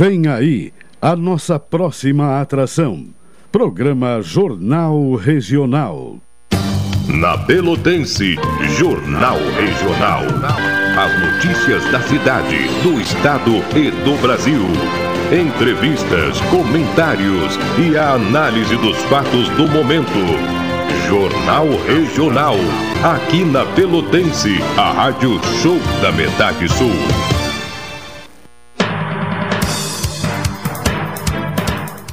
Vem aí a nossa próxima atração. Programa Jornal Regional. Na Pelotense, Jornal Regional. As notícias da cidade, do estado e do Brasil. Entrevistas, comentários e a análise dos fatos do momento. Jornal Regional. Aqui na Pelotense, a Rádio Show da Metade Sul.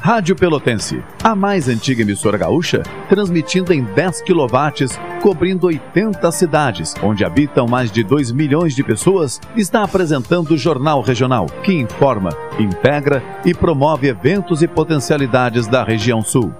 Rádio Pelotense, a mais antiga emissora gaúcha, transmitindo em 10 kW, cobrindo 80 cidades, onde habitam mais de 2 milhões de pessoas, está apresentando o Jornal Regional, que informa, integra e promove eventos e potencialidades da região sul.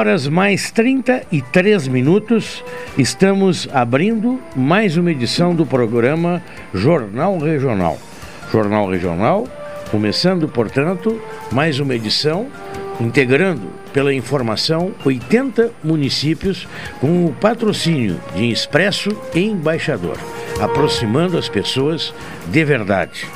Horas mais 33 minutos, estamos abrindo mais uma edição do programa Jornal Regional. Jornal Regional, começando, portanto, mais uma edição, integrando pela informação 80 municípios com o patrocínio de Expresso e Embaixador, aproximando as pessoas de verdade.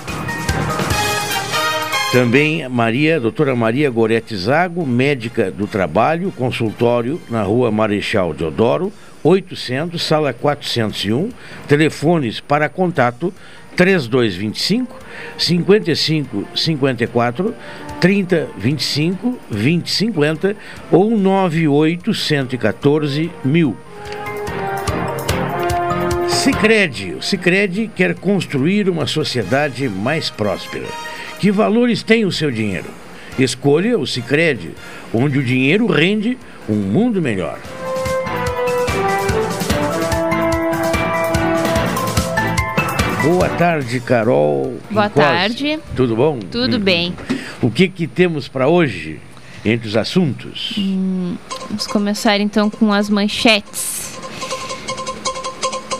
Também Maria, doutora Maria Gorete Zago, médica do trabalho, consultório na rua Marechal Deodoro, 800, sala 401, telefones para contato 3225 5554 3025 2050 ou 98114 mil. Sicredi, o Sicredi quer construir uma sociedade mais próspera. Que valores tem o seu dinheiro? Escolha o Sicredi, onde o dinheiro rende um mundo melhor. Boa tarde, Carol. Boa tarde. Tudo bom? Tudo hum. bem. O que que temos para hoje entre os assuntos? Hum, vamos começar então com as manchetes.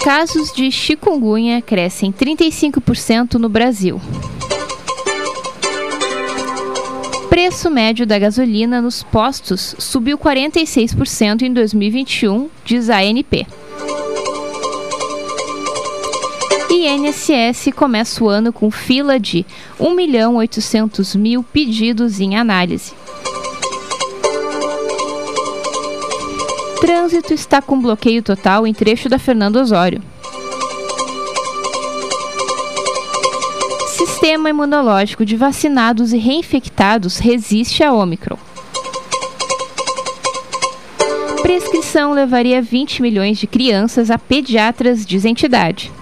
Casos de chikungunya crescem 35% no Brasil. Preço médio da gasolina nos postos subiu 46% em 2021, diz a ANP. INSS começa o ano com fila de 1 milhão 800 mil pedidos em análise. Trânsito está com bloqueio total em trecho da Fernando Osório. Sistema imunológico de vacinados e reinfectados resiste a Ômicron. Prescrição levaria 20 milhões de crianças a pediatras, diz entidade.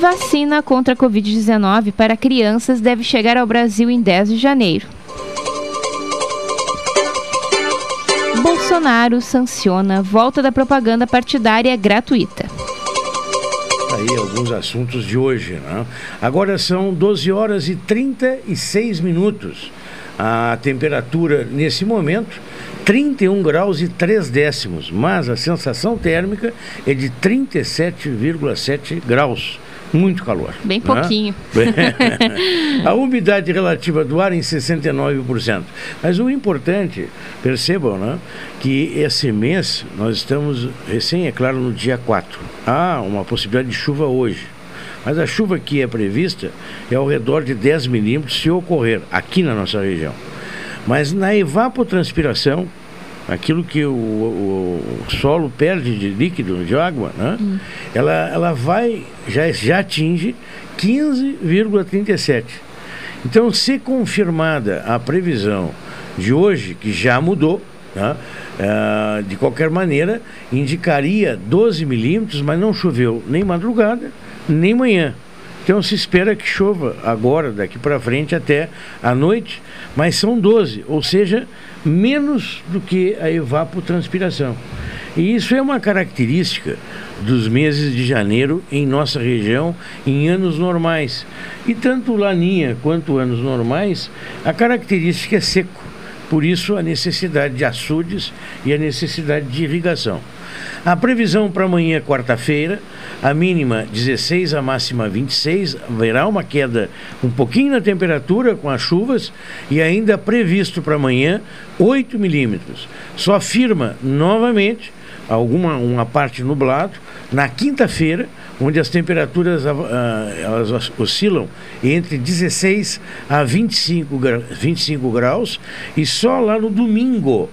Vacina contra a Covid-19 para crianças deve chegar ao Brasil em 10 de janeiro. Bolsonaro sanciona volta da propaganda partidária gratuita aí alguns assuntos de hoje. Né? Agora são 12 horas e 36 minutos. A temperatura nesse momento 31 graus e 3 décimos, mas a sensação térmica é de 37,7 graus muito calor. Bem né? pouquinho. Né? a umidade relativa do ar em 69%. Mas o importante, percebam, né, que esse mês nós estamos recém, é claro, no dia 4. Há uma possibilidade de chuva hoje. Mas a chuva que é prevista é ao redor de 10 milímetros se ocorrer aqui na nossa região. Mas na evapotranspiração, aquilo que o, o, o solo perde de líquido, de água, né? Hum. ela, ela vai, já, já atinge 15,37. Então, se confirmada a previsão de hoje, que já mudou, né? Uh, de qualquer maneira, indicaria 12 milímetros, mas não choveu nem madrugada, nem manhã. Então se espera que chova agora, daqui para frente até a noite, mas são 12, ou seja, menos do que a evapotranspiração. E isso é uma característica dos meses de janeiro em nossa região em anos normais. E tanto laninha quanto anos normais, a característica é seco. Por isso, a necessidade de açudes e a necessidade de irrigação. A previsão para amanhã, quarta-feira, a mínima 16, a máxima 26. Haverá uma queda um pouquinho na temperatura com as chuvas e ainda previsto para amanhã 8 milímetros. Só afirma novamente alguma uma parte nublado na quinta-feira onde as temperaturas uh, elas oscilam entre 16 a 25, 25 graus, e só lá no domingo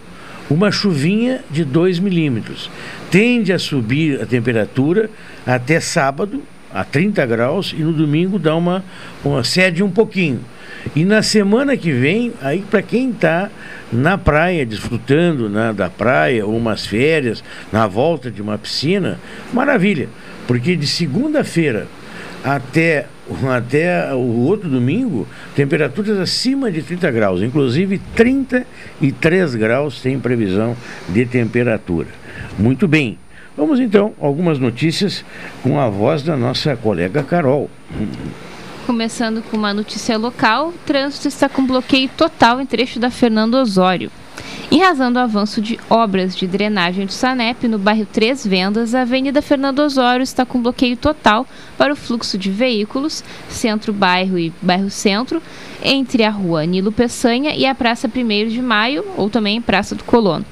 uma chuvinha de 2 milímetros. Tende a subir a temperatura até sábado, a 30 graus, e no domingo dá uma, uma cede um pouquinho. E na semana que vem, aí para quem está na praia, desfrutando né, da praia, ou umas férias, na volta de uma piscina, maravilha. Porque de segunda-feira até, até o outro domingo, temperaturas acima de 30 graus, inclusive 33 graus tem previsão de temperatura. Muito bem. Vamos então algumas notícias com a voz da nossa colega Carol. Começando com uma notícia local, o trânsito está com bloqueio total em trecho da Fernando Osório. Em razão do avanço de obras de drenagem do Sanep no bairro Três Vendas, a Avenida Fernando Osório está com bloqueio total para o fluxo de veículos, centro-bairro e bairro-centro, entre a rua Nilo Peçanha e a Praça 1 de Maio, ou também Praça do Colono.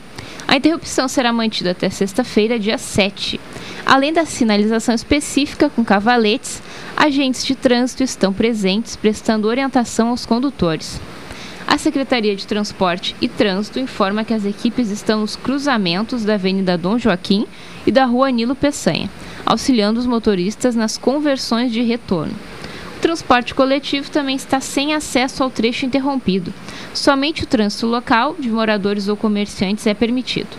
A interrupção será mantida até sexta-feira, dia 7. Além da sinalização específica com cavaletes, agentes de trânsito estão presentes prestando orientação aos condutores. A Secretaria de Transporte e Trânsito informa que as equipes estão nos cruzamentos da Avenida Dom Joaquim e da Rua Nilo Peçanha, auxiliando os motoristas nas conversões de retorno. O transporte coletivo também está sem acesso ao trecho interrompido. Somente o trânsito local de moradores ou comerciantes é permitido.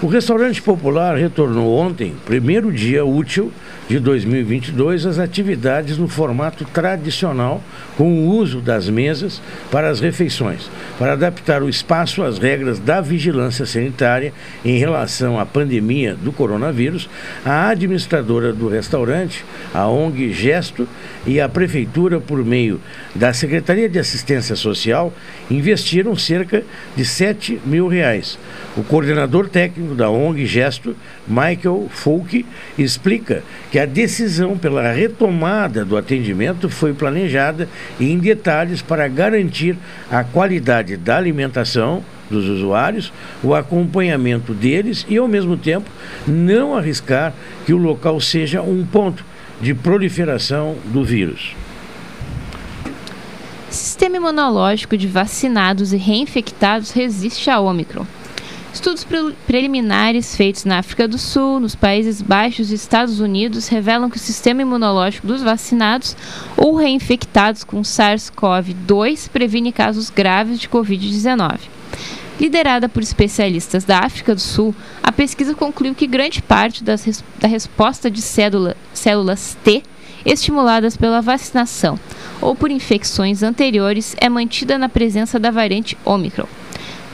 O restaurante popular retornou ontem, primeiro dia útil de 2022 as atividades no formato tradicional, com o uso das mesas para as refeições, para adaptar o espaço às regras da vigilância sanitária em relação à pandemia do coronavírus. A administradora do restaurante, a ONG Gesto e a Prefeitura, por meio da Secretaria de Assistência Social, investiram cerca de 7 mil reais. O coordenador técnico da ONG Gesto, Michael Folk, explica que que a decisão pela retomada do atendimento foi planejada em detalhes para garantir a qualidade da alimentação dos usuários, o acompanhamento deles e, ao mesmo tempo, não arriscar que o local seja um ponto de proliferação do vírus. Sistema imunológico de vacinados e reinfectados resiste à Omicron. Estudos pre preliminares feitos na África do Sul, nos Países Baixos e Estados Unidos revelam que o sistema imunológico dos vacinados ou reinfectados com SARS-CoV-2 previne casos graves de Covid-19. Liderada por especialistas da África do Sul, a pesquisa concluiu que grande parte das, da resposta de célula, células T estimuladas pela vacinação ou por infecções anteriores é mantida na presença da variante Omicron.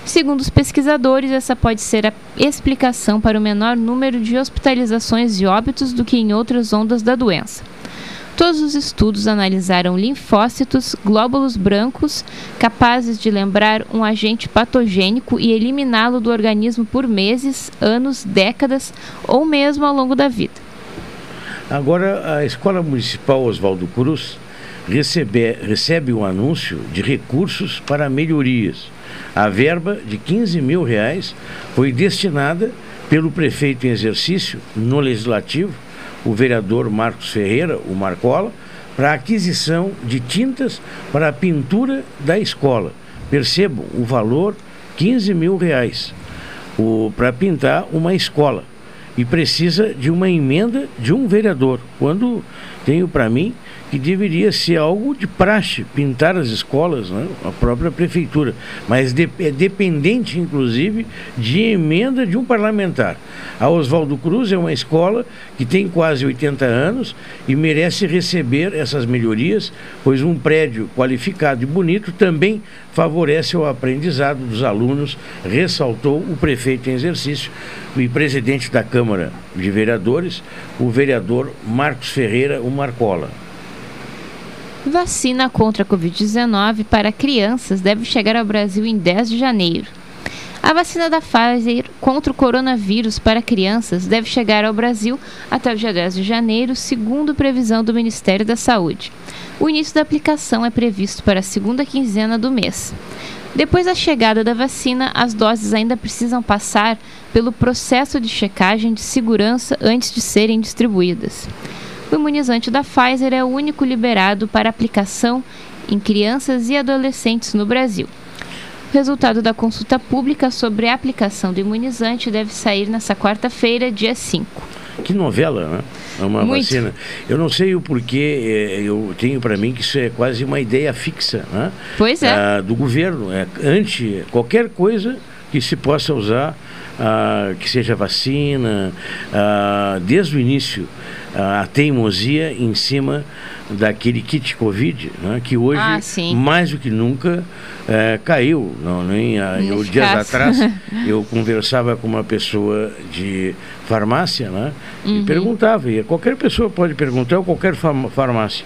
Segundo os pesquisadores, essa pode ser a explicação para o menor número de hospitalizações e óbitos do que em outras ondas da doença. Todos os estudos analisaram linfócitos, glóbulos brancos, capazes de lembrar um agente patogênico e eliminá-lo do organismo por meses, anos, décadas ou mesmo ao longo da vida. Agora, a Escola Municipal Oswaldo Cruz recebe, recebe um anúncio de recursos para melhorias a verba de 15 mil reais foi destinada pelo prefeito em exercício no Legislativo, o vereador Marcos Ferreira, o Marcola, para a aquisição de tintas para a pintura da escola. Percebam o valor 15 mil reais. para pintar uma escola e precisa de uma emenda de um vereador. Quando tenho para mim que deveria ser algo de praxe, pintar as escolas, né? a própria prefeitura, mas de, é dependente, inclusive, de emenda de um parlamentar. A Oswaldo Cruz é uma escola que tem quase 80 anos e merece receber essas melhorias, pois um prédio qualificado e bonito também favorece o aprendizado dos alunos, ressaltou o prefeito em exercício e presidente da Câmara de Vereadores, o vereador Marcos Ferreira, o Marcola. Vacina contra a Covid-19 para crianças deve chegar ao Brasil em 10 de janeiro. A vacina da Pfizer contra o coronavírus para crianças deve chegar ao Brasil até o dia 10 de janeiro, segundo previsão do Ministério da Saúde. O início da aplicação é previsto para a segunda quinzena do mês. Depois da chegada da vacina, as doses ainda precisam passar pelo processo de checagem de segurança antes de serem distribuídas. O imunizante da Pfizer é o único liberado para aplicação em crianças e adolescentes no Brasil. O resultado da consulta pública sobre a aplicação do imunizante deve sair nesta quarta-feira, dia 5. Que novela, né? É uma Muito. vacina. Eu não sei o porquê, eh, eu tenho para mim que isso é quase uma ideia fixa né? Pois é. Ah, do governo. É, ante qualquer coisa que se possa usar, ah, que seja vacina, ah, desde o início, a teimosia em cima daquele kit Covid, né? que hoje, Ah, mais do que nunca, eh, caiu. Não, nem, ah, eu, dias atrás, eu conversava com uma pessoa de farmácia, né? Uhum. E perguntava, e qualquer pessoa pode perguntar, ou qualquer farmácia,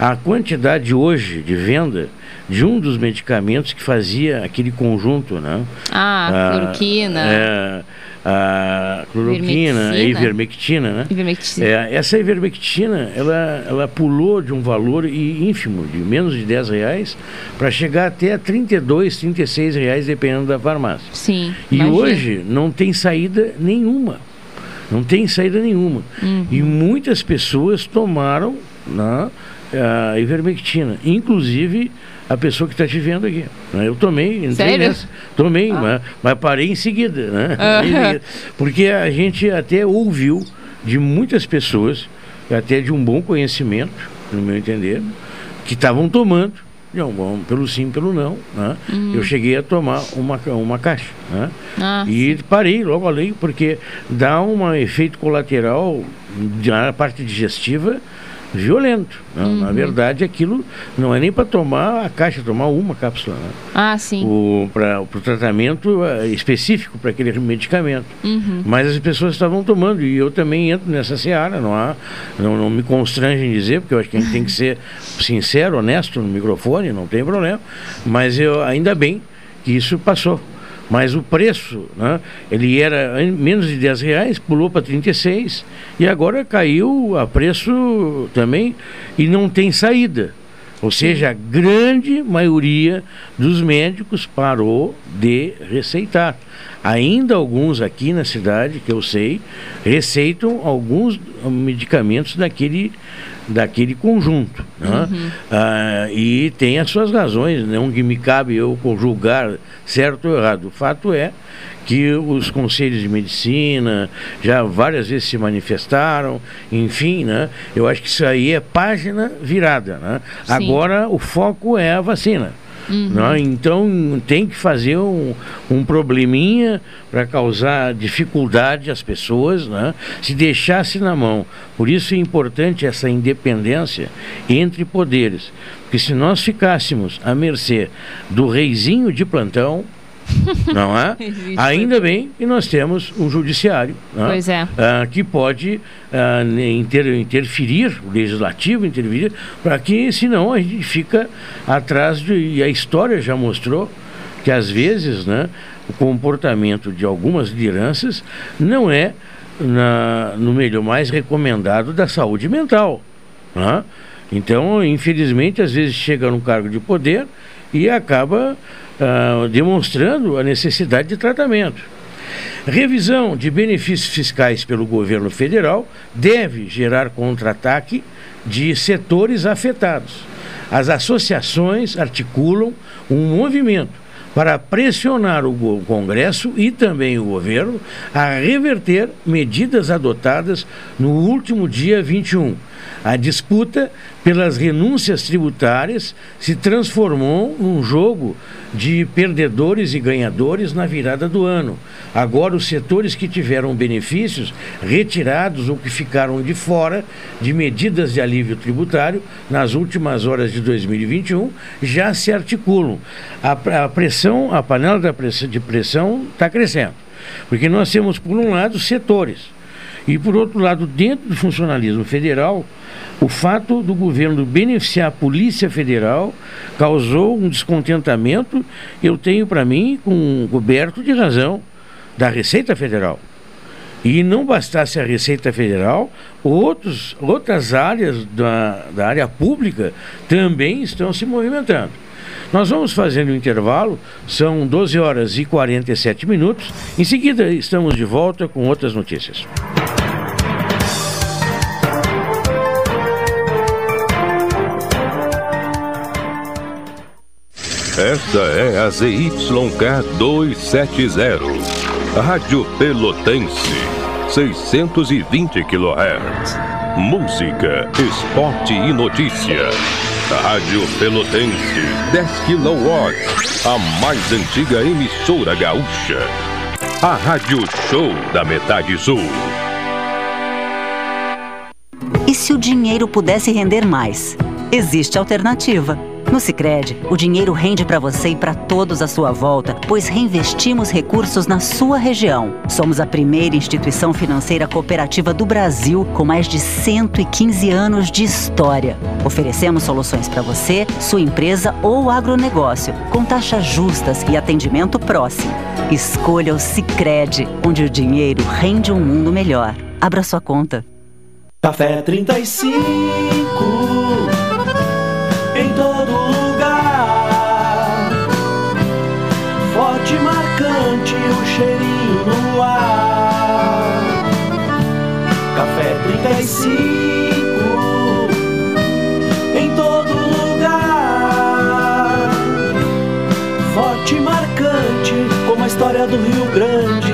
a quantidade hoje de venda de um dos medicamentos que fazia aquele conjunto, né? Ah, cloroquina, É, a cloroquina e Ivermectina. ivermectina, né? ivermectina. É, essa ivermectina, ela, ela pulou de um valor ínfimo, de menos de 10 reais, para chegar até a 32, 36 reais, dependendo da farmácia. Sim. E imagino. hoje não tem saída nenhuma. Não tem saída nenhuma. Uhum. E muitas pessoas tomaram né, a ivermectina, inclusive a pessoa que está te vendo aqui. né? Eu tomei, entrei Sério? Ah. nessa, tomei, mas, mas parei em seguida, né? Seguida. Porque a gente até ouviu de muitas pessoas, até de um bom conhecimento, no meu entender, que estavam tomando, não, bom, pelo sim, pelo não. Né? Eu cheguei a tomar uma, uma caixa. Né? Uhum. Ah, E parei logo ali, porque dá um efeito colateral na parte digestiva violento. Uhum. Na verdade, aquilo não é nem para tomar a caixa, tomar uma cápsula. Né? ah, sim. Para o tratamento eh, específico para aquele medicamento. Uhum. Mas as pessoas estavam tomando e eu também entro nessa seara, não há, não, não me constrange em dizer, porque eu acho que a gente tem que ser sincero, honesto no microfone, não tem problema. Mas eu ainda bem que isso passou. Mas o preço, né, ele era menos de 10 reais, pulou para 36 e agora caiu a preço também e não tem saída. Ou seja, a grande maioria dos médicos parou de receitar. Ainda alguns aqui na cidade, que eu sei, receitam alguns medicamentos daquele, daquele conjunto. né? Ah, e tem as suas razões, não que me cabe eu julgar certo ou errado. O fato é que os conselhos de medicina já várias vezes se manifestaram, enfim, né? Eu acho que isso aí é página virada, né? Agora o foco é a vacina. Né? Então tem que fazer um, um probleminha para causar dificuldade às pessoas, né? se deixasse na mão. Por isso é importante essa independência entre poderes. Porque se nós ficássemos à mercê do reizinho de plantão, não é? Ainda bem que nós temos um judiciário né? É. ah, que pode ah, inter- interferir, o legislativo interferir, para que senão a gente fica atrás de. E a história já mostrou que às vezes né, o comportamento de algumas lideranças não é na, no melhor mais recomendado da saúde mental. né? Então, infelizmente, às vezes chega num cargo de poder e acaba ah, demonstrando a necessidade de tratamento. Revisão de benefícios fiscais pelo governo federal deve gerar contra-ataque de setores afetados. As associações articulam um movimento para pressionar o Congresso e também o governo a reverter medidas adotadas no último dia 21 a disputa pelas renúncias tributárias se transformou num jogo de perdedores e ganhadores na virada do ano. Agora, os setores que tiveram benefícios retirados ou que ficaram de fora de medidas de alívio tributário nas últimas horas de 2021 já se articulam. A, a pressão, a panela da pressão, de pressão está crescendo. Porque nós temos, por um lado, setores. E, por outro lado, dentro do funcionalismo federal, o fato do governo beneficiar a Polícia Federal causou um descontentamento, eu tenho para mim, com coberto de razão, da Receita Federal. E não bastasse a Receita Federal, outros, outras áreas da, da área pública também estão se movimentando. Nós vamos fazendo um intervalo, são 12 horas e 47 minutos. Em seguida, estamos de volta com outras notícias. Esta é a ZYK 270, Rádio Pelotense, 620 kHz. Música, esporte e notícia. Rádio Pelotense, 10 kW, a mais antiga emissora gaúcha. A Rádio Show da Metade Sul. E se o dinheiro pudesse render mais? Existe alternativa. No Sicredi, o dinheiro rende para você e para todos à sua volta, pois reinvestimos recursos na sua região. Somos a primeira instituição financeira cooperativa do Brasil com mais de 115 anos de história. Oferecemos soluções para você, sua empresa ou agronegócio, com taxas justas e atendimento próximo. Escolha o Sicredi, onde o dinheiro rende um mundo melhor. Abra sua conta. Café 35 35 em todo lugar. Forte e marcante como a história do Rio Grande.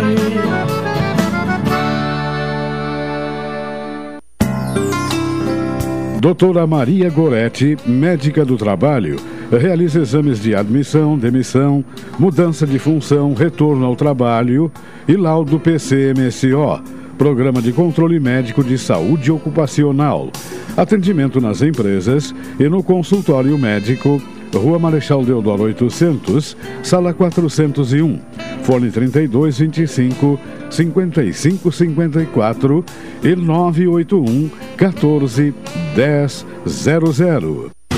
Doutora Maria Goretti, médica do trabalho, realiza exames de admissão, demissão, mudança de função, retorno ao trabalho e laudo PCMSO, Programa de Controle Médico de Saúde Ocupacional. Atendimento nas empresas e no consultório médico, Rua Marechal Deodoro 800, Sala 401, Fone 3225 5554 e 981 14 1000.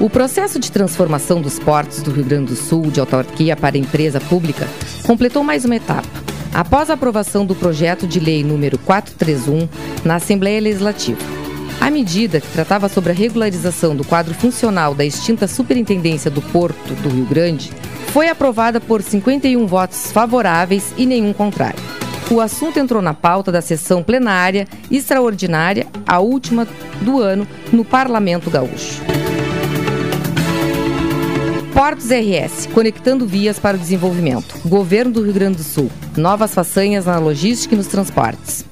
O processo de transformação dos portos do Rio Grande do Sul de autarquia para empresa pública completou mais uma etapa. Após a aprovação do projeto de lei número 431 na Assembleia Legislativa. A medida, que tratava sobre a regularização do quadro funcional da extinta Superintendência do Porto do Rio Grande, foi aprovada por 51 votos favoráveis e nenhum contrário. O assunto entrou na pauta da sessão plenária extraordinária, a última do ano, no Parlamento Gaúcho. Portos RS, conectando vias para o desenvolvimento. Governo do Rio Grande do Sul. Novas façanhas na logística e nos transportes.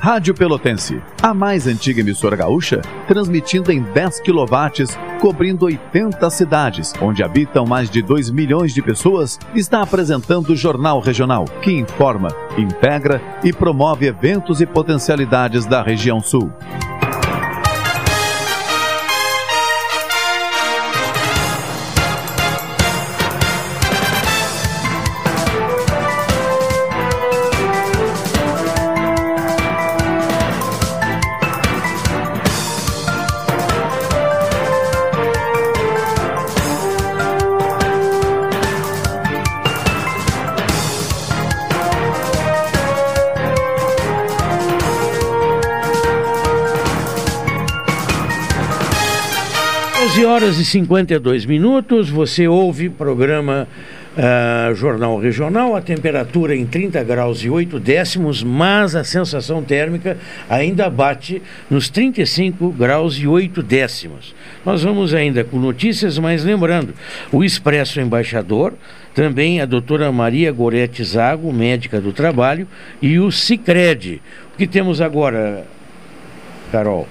Rádio Pelotense, a mais antiga emissora gaúcha, transmitindo em 10 kW, cobrindo 80 cidades, onde habitam mais de 2 milhões de pessoas, está apresentando o Jornal Regional, que informa, integra e promove eventos e potencialidades da região sul. Horas e 52 minutos, você ouve programa uh, Jornal Regional, a temperatura em 30 graus e 8 décimos, mas a sensação térmica ainda bate nos 35 graus e 8 décimos. Nós vamos ainda com notícias, mas lembrando, o Expresso Embaixador, também a doutora Maria Gorete Zago, médica do trabalho, e o Cicred. O que temos agora, Carol?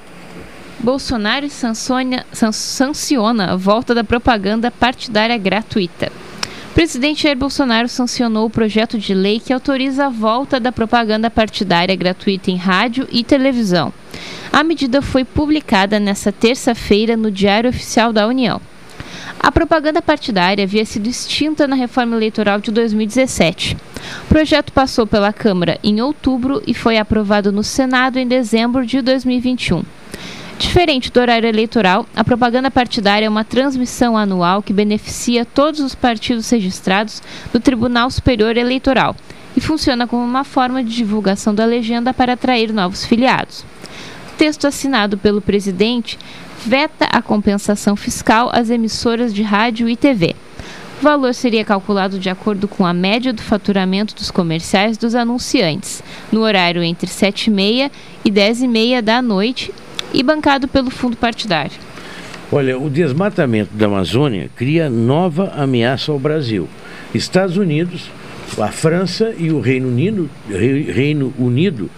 Bolsonaro sanciona, sanciona a volta da propaganda partidária gratuita. O presidente Jair Bolsonaro sancionou o projeto de lei que autoriza a volta da propaganda partidária gratuita em rádio e televisão. A medida foi publicada nesta terça-feira no Diário Oficial da União. A propaganda partidária havia sido extinta na reforma eleitoral de 2017. O projeto passou pela Câmara em outubro e foi aprovado no Senado em dezembro de 2021. Diferente do horário eleitoral, a propaganda partidária é uma transmissão anual que beneficia todos os partidos registrados do Tribunal Superior Eleitoral e funciona como uma forma de divulgação da legenda para atrair novos filiados. O texto assinado pelo presidente veta a compensação fiscal às emissoras de rádio e TV. O valor seria calculado de acordo com a média do faturamento dos comerciais dos anunciantes, no horário entre 7h30 e 10h30 da noite e bancado pelo fundo partidário. Olha, o desmatamento da Amazônia cria nova ameaça ao Brasil. Estados Unidos, a França e o Reino Unido, Reino Unido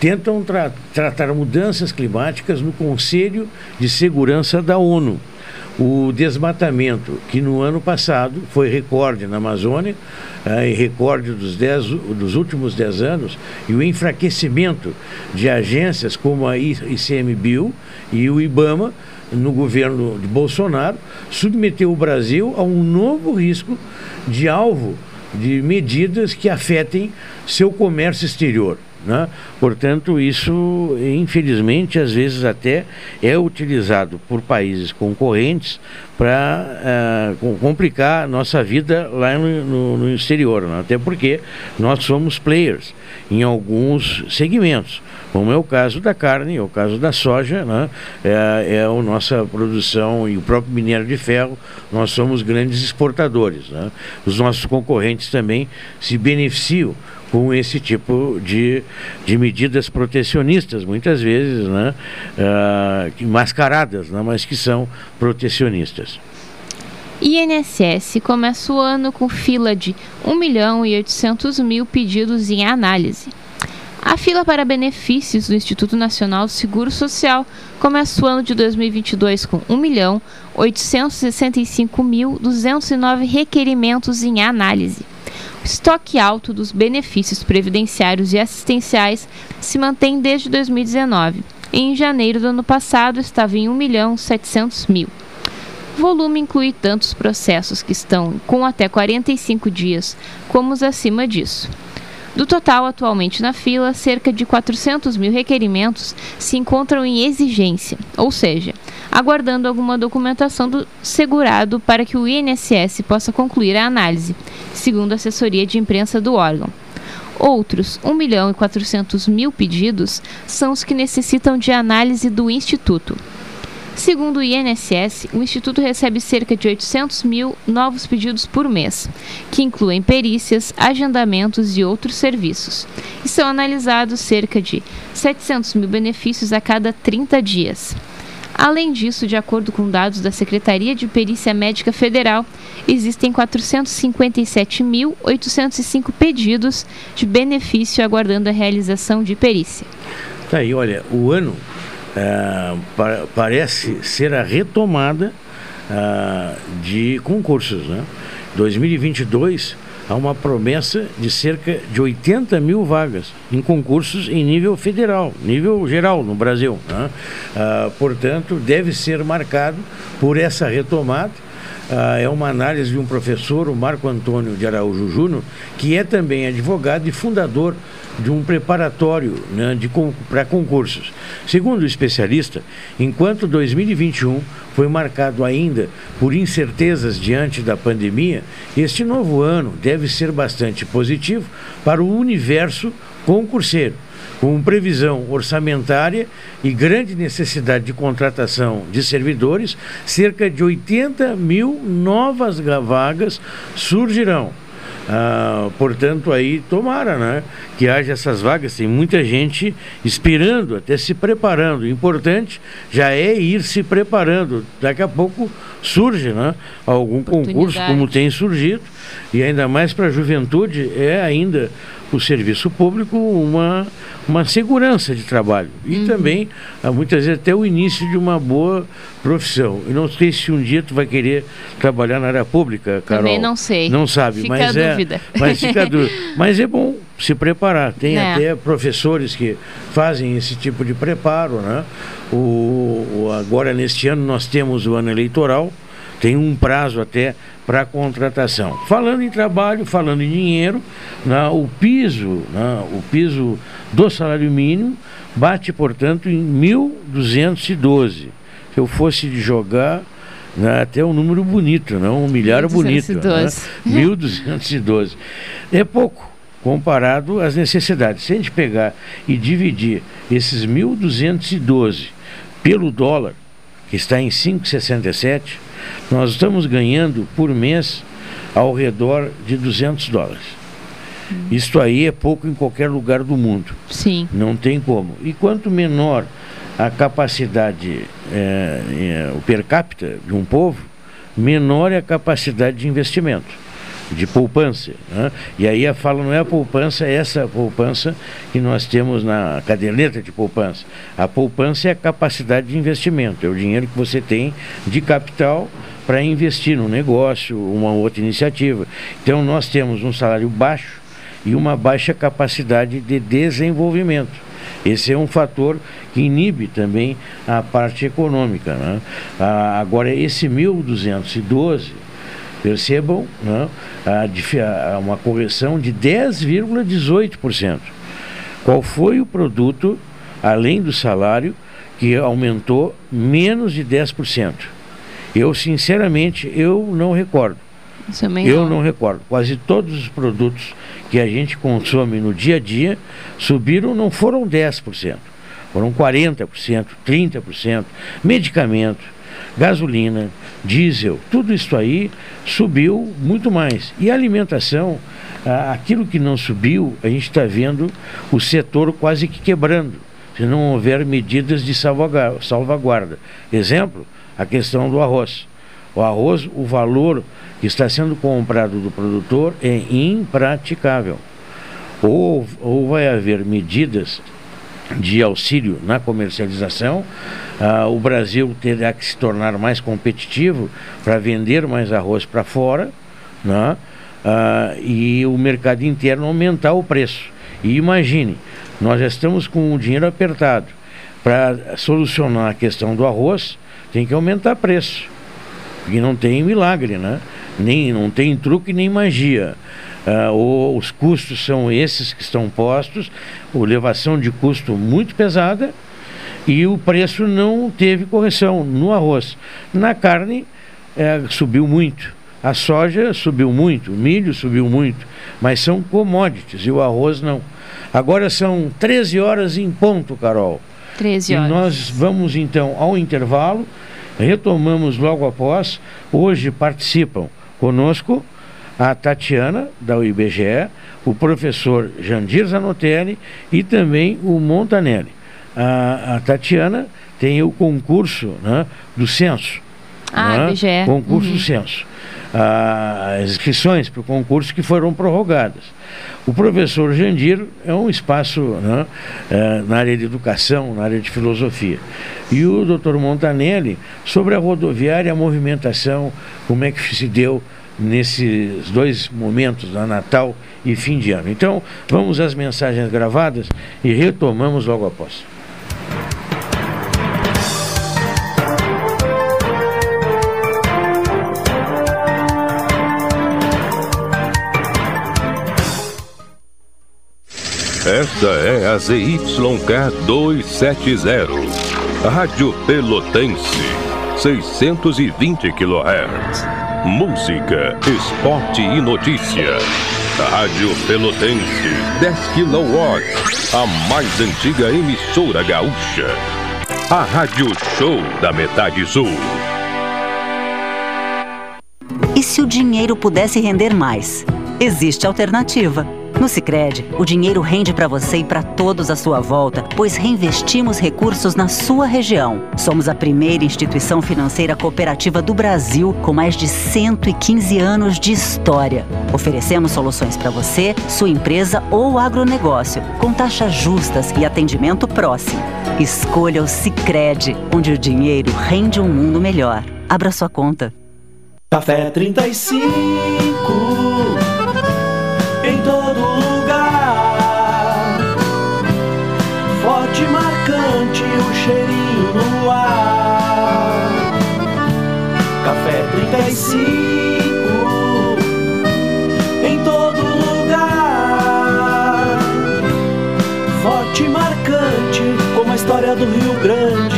tentam tra tratar mudanças climáticas no Conselho de Segurança da ONU o desmatamento, que no ano passado foi recorde na Amazônia, é, recorde dos, dez, dos últimos 10 anos, e o enfraquecimento de agências como a ICMBio e o IBAMA, no governo de Bolsonaro, submeteu o Brasil a um novo risco de alvo de medidas que afetem seu comércio exterior. Né? Portanto, isso, infelizmente, às vezes até é utilizado por países concorrentes para uh, eh, complicar nossa vida lá no, no, no exterior, né? até porque nós somos players em alguns segmentos, como é o caso da carne, é o caso da soja, né? é, é a nossa produção e o próprio minério de ferro, nós somos grandes exportadores. Né? Os nossos concorrentes também se beneficiam com esse tipo de, de medidas protecionistas, muitas vezes né, uh, mascaradas, né, mas que são protecionistas. INSS começa o ano com fila de 1 milhão e 800 mil pedidos em análise. A fila para benefícios do Instituto Nacional do Seguro Social começa o ano de 2022 com 1 milhão 865 mil 209 requerimentos em análise estoque alto dos benefícios previdenciários e assistenciais se mantém desde 2019. Em janeiro do ano passado estava em 1 milhão 700 mil. O volume inclui tantos processos que estão com até 45 dias, como os acima disso. Do total atualmente na fila, cerca de 400 mil requerimentos se encontram em exigência, ou seja, aguardando alguma documentação do segurado para que o INSS possa concluir a análise, segundo a assessoria de imprensa do órgão. Outros 1 milhão e 400 mil pedidos são os que necessitam de análise do Instituto. Segundo o INSS, o Instituto recebe cerca de 800 mil novos pedidos por mês, que incluem perícias, agendamentos e outros serviços. E são analisados cerca de 700 mil benefícios a cada 30 dias. Além disso, de acordo com dados da Secretaria de Perícia Médica Federal, existem 457.805 pedidos de benefício aguardando a realização de perícia. Tá aí, olha, o ano ah, pa- parece ser a retomada ah, de concursos, né? 2022 há uma promessa de cerca de 80 mil vagas em concursos em nível federal, nível geral no Brasil. né? Ah, portanto, deve ser marcado por essa retomada. Ah, é uma análise de um professor, o Marco Antônio de Araújo Júnior, que é também advogado e fundador de um preparatório né, para concursos. Segundo o especialista, enquanto 2021 foi marcado ainda por incertezas diante da pandemia, este novo ano deve ser bastante positivo para o universo concurseiro com previsão orçamentária e grande necessidade de contratação de servidores, cerca de 80 mil novas ga- vagas surgirão. Ah, portanto, aí tomara né, que haja essas vagas. Tem muita gente esperando, até se preparando. O importante já é ir se preparando. Daqui a pouco surge né, algum concurso, como tem surgido, e ainda mais para a juventude, é ainda o serviço público uma, uma segurança de trabalho. E também, ah, muitas vezes, até o início de uma boa profissão. E não sei se um dia tu vai querer trabalhar na área pública, Carol. Também não sei. Não sabe, Fica mas a é. dúvida. Mas fica a dúvida. Mas é bom se preparar. Tem É. até professores que fazem esse tipo de preparo, né? O, o- agora, neste ano, nós temos o ano eleitoral, tem um prazo até para contratação. Falando em trabalho, falando em dinheiro, né, o piso, né, o piso do salário mínimo bate, portanto, em 1.212. Se eu fosse jogar, né, até um número bonito, não um milhar bonito. Né? 1.212. 1.212. É pouco comparado às necessidades. Se a gente pegar e dividir esses 1.212 pelo dólar, que está em 5,67, nós estamos ganhando por mês ao redor de 200 dólares. Isto aí é pouco em qualquer lugar do mundo. Sim. Não tem como. E quanto menor a capacidade, é, é, o per capita de um povo, menor é a capacidade de investimento, de poupança. né? E aí a fala não é a poupança, é essa poupança que nós temos na caderneta de poupança. A poupança é a capacidade de investimento, é o dinheiro que você tem de capital para investir num negócio, uma outra iniciativa. Então nós temos um salário baixo e uma baixa capacidade de desenvolvimento. Esse é um fator que inibe também a parte econômica. né? Ah, agora, esse 1.212, percebam, né, a a- uma correção de 10,18%. Qual foi o produto, além do salário, que aumentou menos de 10%? Eu, sinceramente, eu não recordo. Eu não. não recordo. Quase todos os produtos que a gente consome no dia a dia subiram, não foram 10%, foram 40%, 30%. Medicamento, gasolina, diesel, tudo isso aí subiu muito mais. E a alimentação, aquilo que não subiu, a gente está vendo o setor quase que quebrando, se não houver medidas de salvaguarda. Exemplo, a questão do arroz. O arroz, o valor que está sendo comprado do produtor é impraticável. Ou, ou vai haver medidas de auxílio na comercialização, ah, o Brasil terá que se tornar mais competitivo para vender mais arroz para fora, né? Ah, e o mercado interno aumentar o preço. E imagine, nós já estamos com o dinheiro apertado. Para solucionar a questão do arroz, tem que aumentar preço. Porque não tem milagre, né? Nem, não tem truque nem magia. Ah, o- os custos são esses que estão postos, elevação de custo muito pesada e o preço não teve correção no arroz. Na carne eh, subiu muito, a soja subiu muito, o milho subiu muito, mas são commodities e o arroz não. Agora são 13 horas em ponto, Carol. 13 E horas. nós vamos então ao intervalo, retomamos logo após. Hoje participam conosco a Tatiana, da IBGE, o professor Jandir Zanotelli e também o Montanelli. A, a Tatiana tem o concurso né, do censo. Ah, né? IBGE. Concurso Uhum. do censo. as inscrições para o concurso que foram prorrogadas. O professor Jandir é um espaço né, é, na área de educação, na área de filosofia. E o doutor Montanelli sobre a rodoviária, a movimentação, como é que se deu nesses dois momentos, Natal e fim de ano. Então, vamos às mensagens gravadas e retomamos logo após. Esta é a ZYK 270, Rádio Pelotense, 620 kHz. Música, esporte e notícia. Rádio Pelotense, 10 kW, a mais antiga emissora gaúcha. A Rádio Show da Metade Sul. E se o dinheiro pudesse render mais? Existe alternativa. No Sicredi, o dinheiro rende para você e para todos à sua volta, pois reinvestimos recursos na sua região. Somos a primeira instituição financeira cooperativa do Brasil com mais de 115 anos de história. Oferecemos soluções para você, sua empresa ou agronegócio, com taxas justas e atendimento próximo. Escolha o Sicredi, onde o dinheiro rende um mundo melhor. Abra sua conta. Café 35 história do Rio Grande.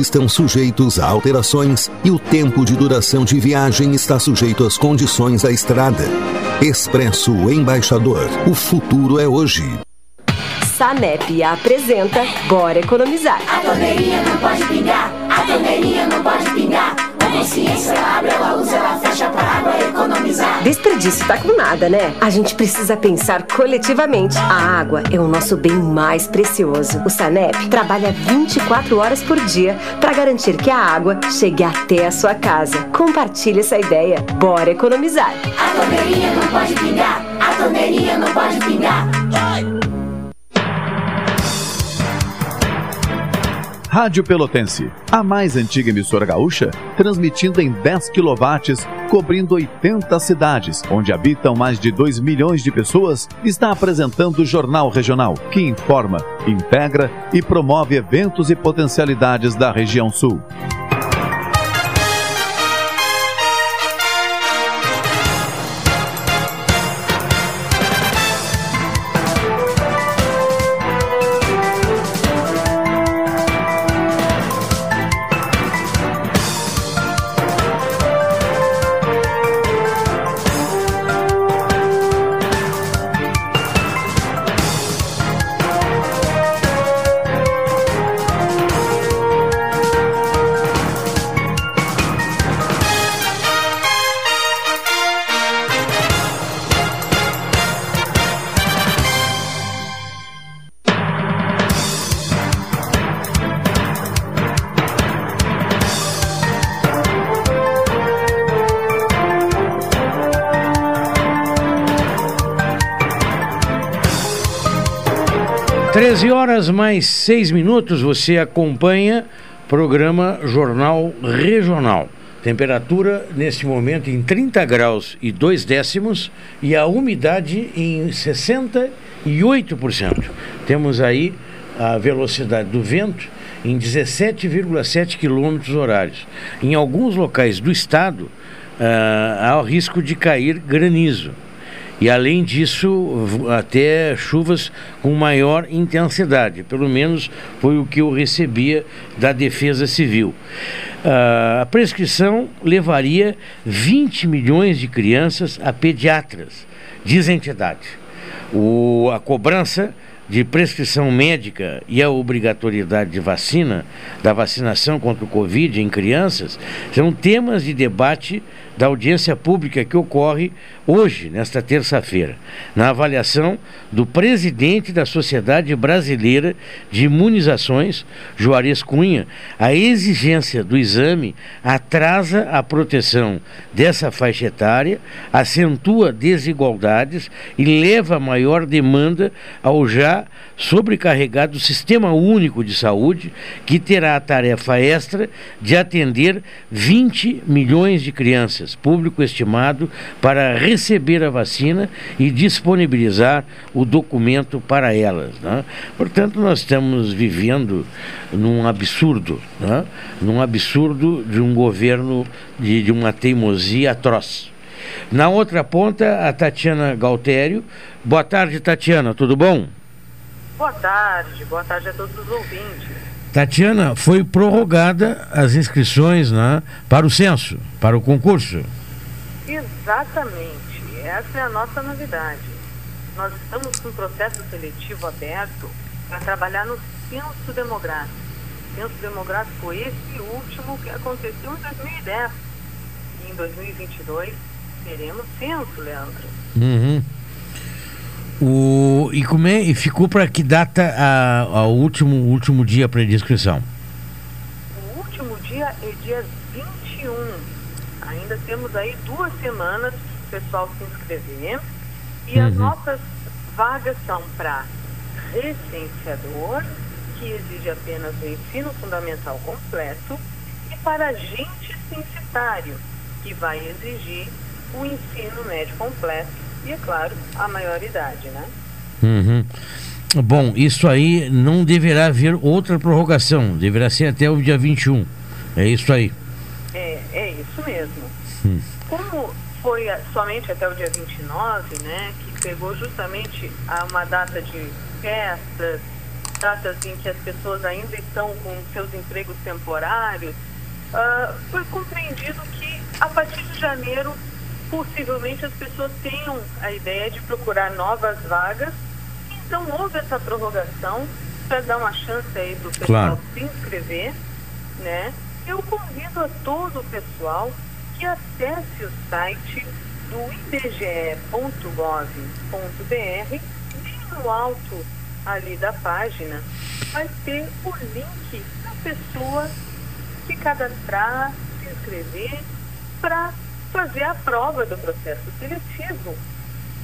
estão sujeitos a alterações e o tempo de duração de viagem está sujeito às condições da estrada. Expresso Embaixador. O futuro é hoje. Sanep apresenta Bora Economizar. A torneirinha não pode pingar, a torneirinha não pode pingar. A consciência ela abre, ela usa, ela fecha pra água economizar. Desperdício tá com nada, né? A gente precisa pensar coletivamente. A água é o nosso bem mais precioso. O Sanep trabalha 24 horas por dia para garantir que a água chegue até a sua casa. Compartilhe essa ideia. Bora economizar. A torneirinha não pode pingar, a torneirinha não pode pingar. Rádio Pelotense, a mais antiga emissora gaúcha, transmitindo em 10 kW, cobrindo 80 cidades, onde habitam mais de 2 milhões de pessoas, está apresentando o Jornal Regional, que informa, integra e promove eventos e potencialidades da região sul. Treze horas mais seis minutos, você acompanha programa Jornal Regional. Temperatura neste momento em 30 graus e 2 décimos e a umidade em 68%. Temos aí a velocidade do vento em 17,7 quilômetros horários. Em alguns locais do estado, ah, há o risco de cair granizo. E além disso, até chuvas com maior intensidade. Pelo menos foi o que eu recebia da Defesa Civil. Ah, a prescrição levaria 20 milhões de crianças a pediatras, diz a entidade. O, a cobrança de prescrição médica e a obrigatoriedade de vacina, da vacinação contra o Covid em crianças, são temas de debate da audiência pública que ocorre hoje, nesta terça-feira, na avaliação do presidente da Sociedade Brasileira de Imunizações, Juarez Cunha, a exigência do exame atrasa a proteção dessa faixa etária, acentua desigualdades e leva a maior demanda ao já sobrecarregado Sistema Único de Saúde, que terá a tarefa extra de atender 20 milhões de crianças, público estimado, para receber a vacina e disponibilizar o documento para elas. né? Portanto, nós estamos vivendo num absurdo, né? num absurdo de um governo de, de uma teimosia atroz. Na outra ponta, a Tatiana Galtério. Boa tarde, Tatiana, tudo bom? Boa tarde, boa tarde a todos os ouvintes. Tatiana, foi prorrogada as inscrições né, para o censo, para o concurso. Exatamente, essa é a nossa novidade. Nós estamos com um processo seletivo aberto para trabalhar no censo demográfico. Censo demográfico esse último que aconteceu em 2010. E em 2022 teremos censo, Leandro. Uhum. O, e, como é, e ficou para que data a, a último, último dia para inscrição? O último dia é dia 21. Ainda temos aí duas semanas para o pessoal se inscrever. E as Uhum. nossas vagas são para recenseador, que exige apenas o ensino fundamental completo, e para agente censitário, que vai exigir o ensino médio completo e, é claro, a maioridade, né? Uhum. Bom, isso aí não deverá haver outra prorrogação, deverá ser até o dia 21. É isso aí. É, é isso mesmo. Hum. Como foi somente até o dia 29, né, que pegou justamente a uma data de festas, datas em que as pessoas ainda estão com seus empregos temporários, ah, foi compreendido que a partir de janeiro, possivelmente as pessoas tenham a ideia de procurar novas vagas. Então houve essa prorrogação para dar uma chance aí do pessoal Claro. se inscrever, né? Eu convido a todo o pessoal que acesse o site do ibge.gov.br, bem no alto ali da página, vai ter o link da pessoa se cadastrar, se inscrever para fazer a prova do processo seletivo,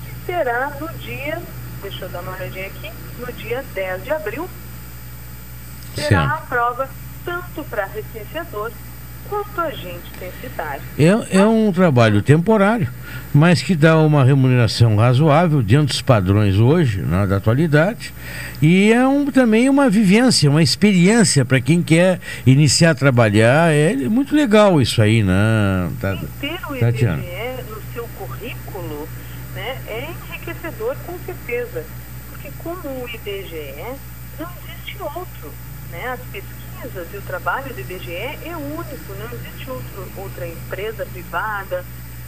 que será no dia, deixa eu dar uma olhadinha aqui, no dia 10 de abril, será a prova tanto para recenseador quanto agente censitário. É, é um trabalho temporário, mas que dá uma remuneração razoável dentro dos padrões hoje, né, da atualidade, e é um, também uma vivência, uma experiência para quem quer iniciar a trabalhar. É muito legal isso aí, né, Ta- Ter o Tatiana? IBGE no seu currículo né, é enriquecedor com certeza, porque como o IBGE não existe outro. Né? As pesquisas e o trabalho do IBGE é único, não existe outro, outra empresa privada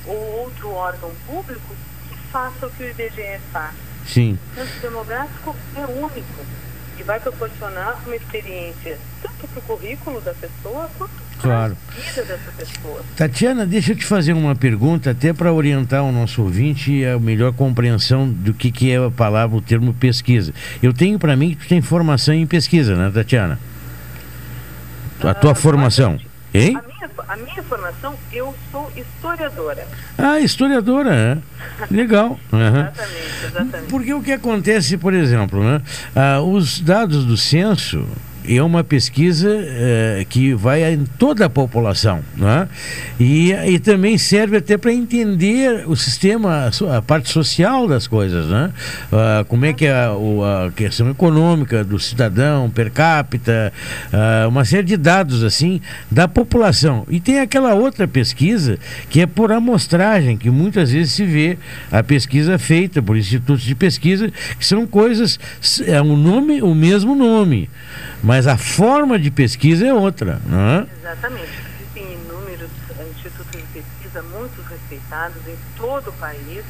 ou outro órgão público que faça o que o IBGE faz. Sim. O censo demográfico é único e vai proporcionar uma experiência tanto para o currículo da pessoa quanto Claro. para a vida dessa pessoa. Tatiana, deixa eu te fazer uma pergunta, até para orientar o nosso ouvinte e a melhor compreensão do que, que é a palavra, o termo pesquisa. Eu tenho para mim que tu tem formação em pesquisa, né, Tatiana? A tua formação. Hein? A minha, a minha formação, eu sou historiadora. Ah, historiadora, é. Legal. Aham. Exatamente, exatamente. Porque o que acontece, por exemplo, né? ah, os dados do censo, é uma pesquisa eh, que vai em toda a população, né? E, e também serve até para entender o sistema, a parte social das coisas, né? Ah, como é que é a, a questão econômica do cidadão, per capita, ah, uma série de dados assim da população. E tem aquela outra pesquisa que é por amostragem, que muitas vezes se vê a pesquisa feita por institutos de pesquisa, que são coisas, é um nome, o mesmo nome, mas a forma de pesquisa é outra, não é? Exatamente. Existem inúmeros institutos de pesquisa muito respeitados em todo o país,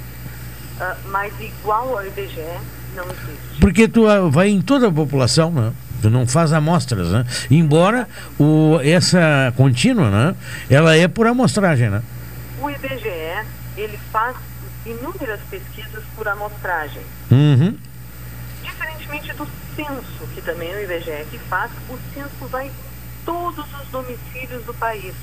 ah, mas igual ao IBGE não existe. Porque tu ah, vai em toda a população, né? Tu não faz amostras, né? Embora o, essa contínua, né? Ela é por amostragem, né? O IBGE, ele faz inúmeras pesquisas por amostragem. Uhum. Diferentemente do censo, que também é o IBGE que faz, o censo vai em todos os domicílios do país.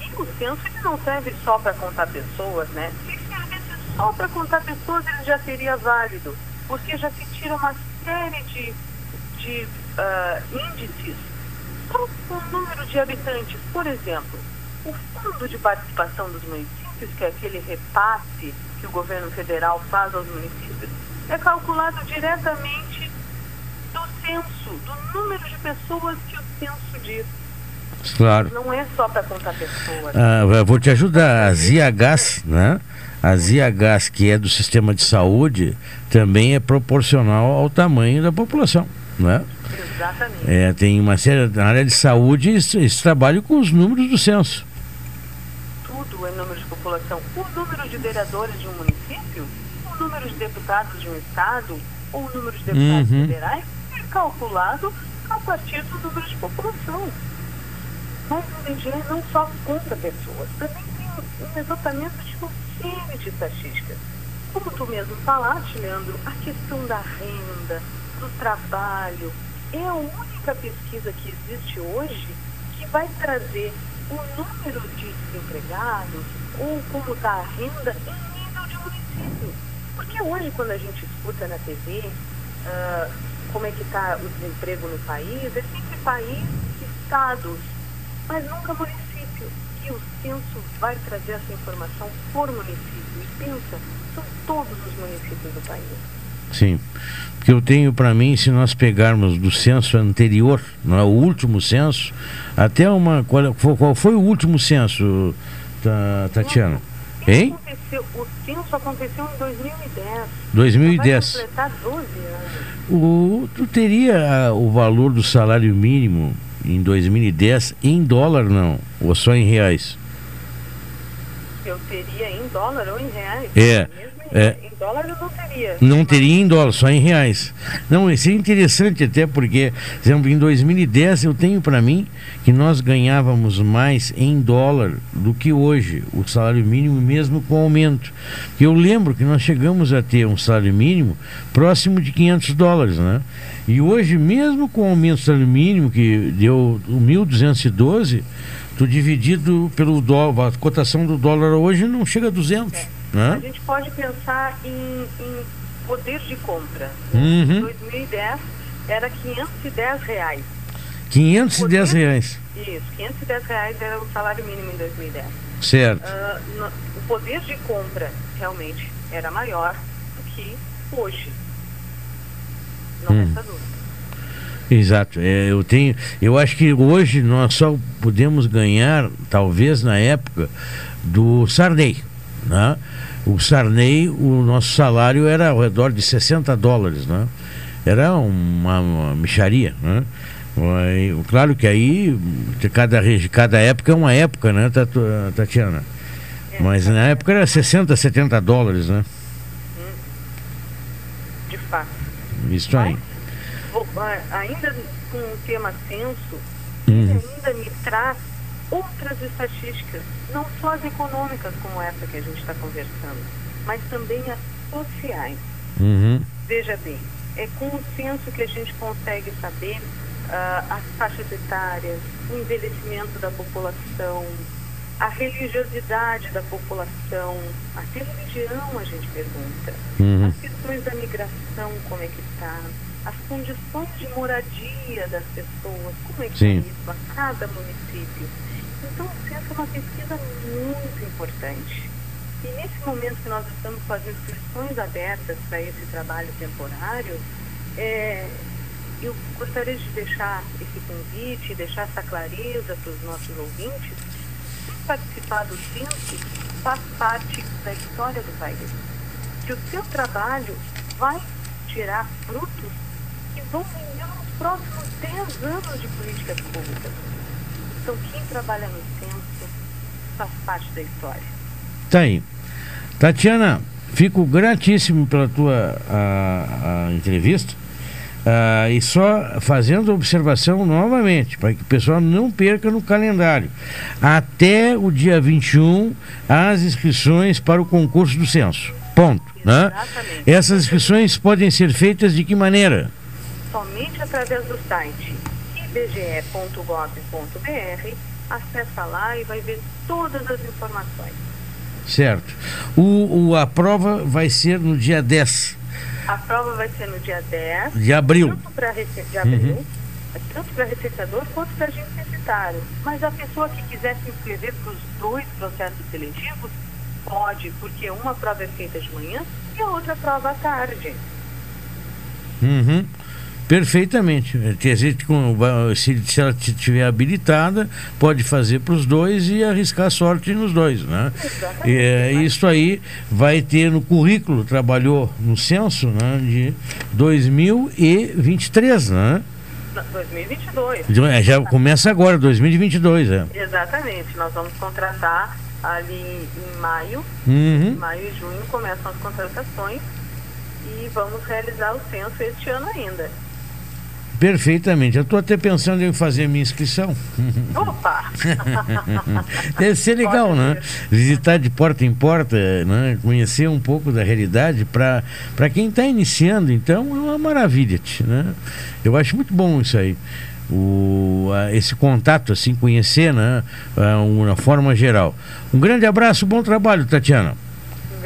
E o censo ele não serve só para contar pessoas, né? Se servisse só para contar pessoas, ele já seria válido, porque já se tira uma série de, de ah, índices só com o número de habitantes. Por exemplo, o Fundo de Participação dos Municípios, que é aquele repasse que o governo federal faz aos municípios, é calculado diretamente censo, do número de pessoas que o censo diz. Claro. Não é só para contar pessoas. Ah, vou te ajudar. A ZIAGAS, né? A ZIAGAS, que é do sistema de saúde, também é proporcional ao tamanho da população, né? Exatamente. É, tem uma série, na área de saúde, eles, eles trabalham com os números do censo. Tudo é número de população. O número de vereadores de um município, o número de deputados de um estado, ou o número de deputados Uhum. federais calculado a partir do número de população. Mas o IBGE não só conta pessoas, também tem um levantamento de uma série de estatísticas. Como tu mesmo falaste, Leandro, a questão da renda, do trabalho, é a única pesquisa que existe hoje que vai trazer o número de desempregados ou como está a renda em nível de município. Porque hoje, quando a gente escuta na TV ah, como é que está o desemprego no país, é sempre país, estados, mas nunca município. E o censo vai trazer essa informação por município. E pensa, são todos os municípios do país. Sim. Porque eu tenho para mim, se nós pegarmos do censo anterior, não é, o último censo, até uma. Qual, foi- qual foi o último censo, Ta- Tatiana? Hein? O censo aconteceu em 2010. 2010. Vai completar 12 anos. O, tu teria ah, o valor do salário mínimo em 2010 em dólar, não? Ou só em reais? Eu teria em dólar ou em reais. É, em, é. em dólar eu não teria. Não teria em dólar, só em reais. Não, isso é interessante até porque, por exemplo, em 2010 eu tenho para mim que nós ganhávamos mais em dólar do que hoje, o salário mínimo mesmo com aumento. Eu lembro que nós chegamos a ter um salário mínimo próximo de 500 dólares, né? E hoje, mesmo com o aumento do salário mínimo, que deu o 1.212, tu dividido pelo dólar, a cotação do dólar hoje não chega a 200, A né? gente pode pensar em, em poder de compra. Uhum. Em 2010 era 510 reais. 510 reais. Isso, 510 reais era o salário mínimo em 2010. Certo. Ah, no- o poder de compra realmente era maior do que hoje. Não Hum. resta dúvida. Exato. É, eu tenho, eu acho que hoje nós só podemos ganhar, talvez na época do Sarney, né? O Sarney, o nosso salário era ao redor de 60 dólares, né? Era uma, uma micharia, né? Claro que aí cada, cada época é uma época, né, Tatiana? Mas na época era 60, 70 dólares, né? De fato. Isso aí. Ah, ainda com o tema censo, ele ainda me traz outras estatísticas, não só as econômicas como essa que a gente está conversando, mas também as sociais. Uhum. Veja bem, é com o censo que a gente consegue saber ah, as faixas etárias, o envelhecimento da população, a religiosidade da população, até religião a gente pergunta, Uhum. as questões da migração, como é que está, as condições de moradia das pessoas, como é que Sim. é isso a cada município. Então, censo é uma pesquisa muito importante. E nesse momento que nós estamos com as inscrições abertas para esse trabalho temporário, é, eu gostaria de deixar esse convite, deixar essa clareza para os nossos ouvintes. Quem participar do censo faz parte da história do país. Que o seu trabalho vai tirar frutos que vão vingar nos próximos 10 anos de políticas públicas. Então, quem trabalha no censo faz parte da história. Tá aí. Tatiana, fico gratíssimo pela tua a, a entrevista. Ah, e só fazendo observação novamente, para que o pessoal não perca no calendário. Até o dia 21, as inscrições para o concurso do censo. Ponto. Né? Essas inscrições podem ser feitas de que maneira? Somente através do site ibge.gov.br, acessa lá e vai ver todas as informações. Certo. O, o- a prova vai ser no dia 10 A prova vai ser no dia 10 De abril. Tanto para abril, Uhum. tanto para receitador quanto para agente censitário. Mas a pessoa que quiser se inscrever para os dois processos seletivos, pode, porque uma prova é feita de manhã e a outra prova à tarde. Uhum. Perfeitamente. Quer dizer, se, se ela estiver habilitada, pode fazer para os dois e arriscar a sorte nos dois. Né? É, isso aí vai ter no currículo, trabalhou no censo né, de 2023, né? Na- 2022. De- é, Já começa agora, 2022. É. Exatamente. Nós vamos contratar ali em maio. Uhum. Em maio e junho começam as contratações e vamos realizar o censo este ano ainda. Perfeitamente. Eu estou até pensando em fazer a minha inscrição. Opa! Deve ser legal, né? Visitar de porta em porta, né? conhecer um pouco da realidade para quem está iniciando, então é uma maravilha, né? Eu acho muito bom isso aí. O, esse contato, assim, conhecer, né? Uma forma geral. Um grande abraço, bom trabalho, Tatiana.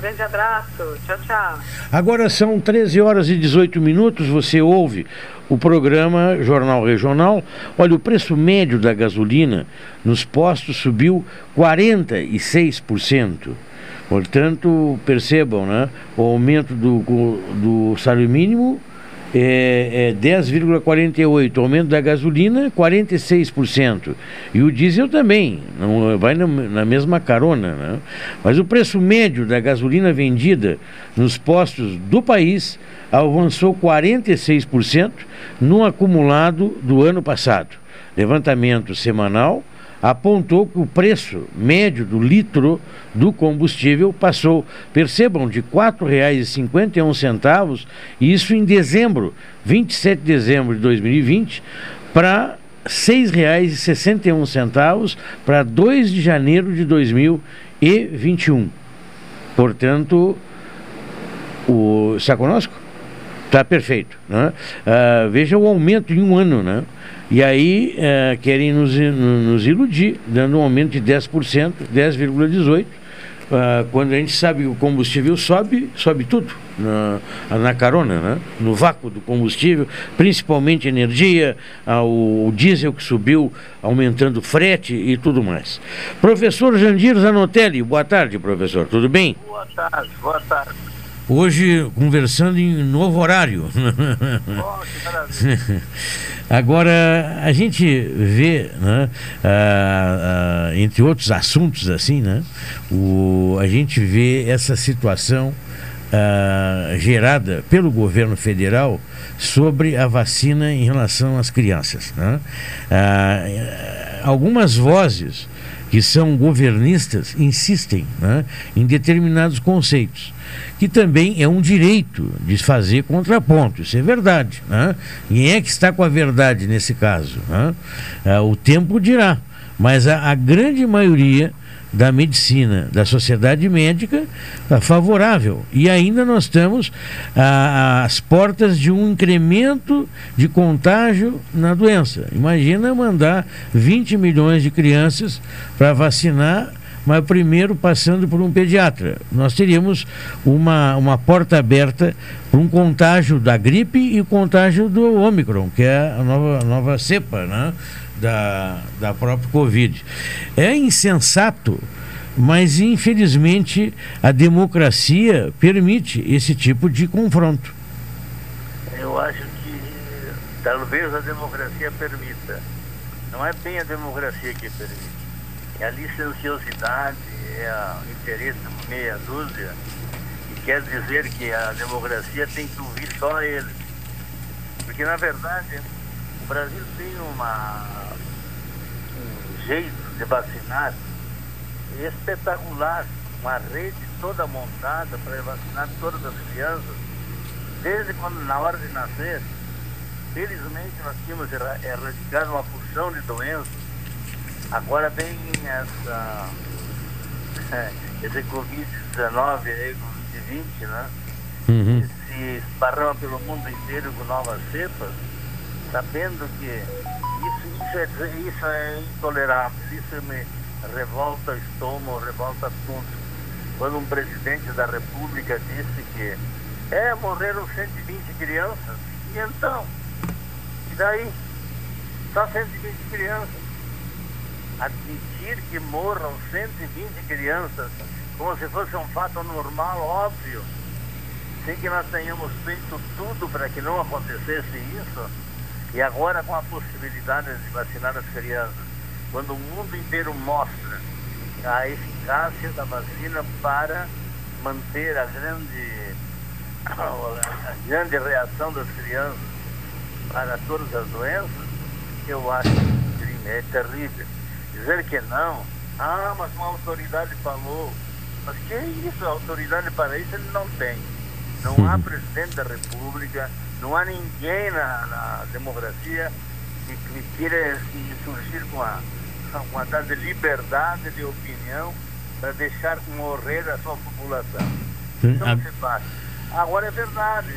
Grande abraço. Tchau, tchau. Agora são 13 horas e 18 minutos. Você ouve o programa Jornal Regional. Olha, o preço médio da gasolina nos postos subiu 46%. Portanto, percebam, né? O aumento do, do salário mínimo é, é 10,48%. O aumento da gasolina, 46%. E o diesel também, não vai na, na mesma carona. Né? Mas o preço médio da gasolina vendida nos postos do país avançou 46% no acumulado do ano passado. Levantamento semanal apontou que o preço médio do litro do combustível passou, percebam, de R$ 4,51, isso em dezembro, 27 de dezembro de 2020, para R$ 6,61 para 2 de janeiro de 2021. Portanto, o, conosco? Está perfeito. Né? Ah, veja o aumento em um ano, né? E aí eh, querem nos, nos iludir, dando um aumento de 10%, 10,18%. Ah, quando a gente sabe que o combustível sobe, sobe tudo na, na carona, né? no vácuo do combustível, principalmente energia, o diesel que subiu, aumentando frete e tudo mais. Professor Jandir Zanotelli, boa tarde, professor, tudo bem? Boa tarde, boa tarde. Hoje conversando em novo horário. Agora, a gente vê, né, ah, ah, entre outros assuntos assim, né, o, a gente vê essa situação ah, gerada pelo governo federal sobre a vacina em relação às crianças. Né? Ah, algumas vozes que são governistas insistem né, em determinados conceitos, que também é um direito de fazer contraponto, isso é verdade. Né? Quem é que está com a verdade nesse caso? Né? Ah, o tempo dirá, mas a, a grande maioria da medicina, da sociedade médica, está favorável. E ainda nós estamos às portas de um incremento de contágio na doença. Imagina mandar 20 milhões de crianças para vacinar mas primeiro passando por um pediatra. Nós teríamos uma, uma porta aberta para um contágio da gripe e o contágio do Ômicron, que é a nova, a nova cepa né, da, da própria Covid. É insensato mas infelizmente a democracia permite esse tipo de confronto. Eu acho que talvez a democracia permita. Não é bem a democracia que permite. É a licenciosidade, é o interesse meia dúzia, e quer dizer que a democracia tem que ouvir só eles. Porque na verdade o Brasil tem uma, um jeito de vacinar espetacular, uma rede toda montada para vacinar todas as crianças, desde quando na hora de nascer. Felizmente nós tínhamos erradicado uma porção de doenças. Agora vem essa, esse Covid-19 aí, Covid-20, né? Uhum. se esparrama pelo mundo inteiro com novas cepas, sabendo que isso, isso, é, isso é intolerável, isso me, revolta o estômago, revolta tudo. Quando um presidente da República disse que é, morreram 120 crianças, e então? E daí? Só 120 crianças. Admitir que morram 120 crianças como se fosse um fato normal, óbvio, sem que nós tenhamos feito tudo para que não acontecesse isso, e agora com a possibilidade de vacinar as crianças quando o mundo inteiro mostra a eficácia da vacina para manter a grande, a grande reação das crianças para todas as doenças, eu acho que é terrível. Dizer que não, ah, mas uma autoridade falou. Mas que é isso? A autoridade para isso ele não tem. Não há presidente da República, não há ninguém na, na democracia que, que queira surgir com a com a de liberdade de opinião para deixar morrer a sua população. Não se faz. Agora é verdade,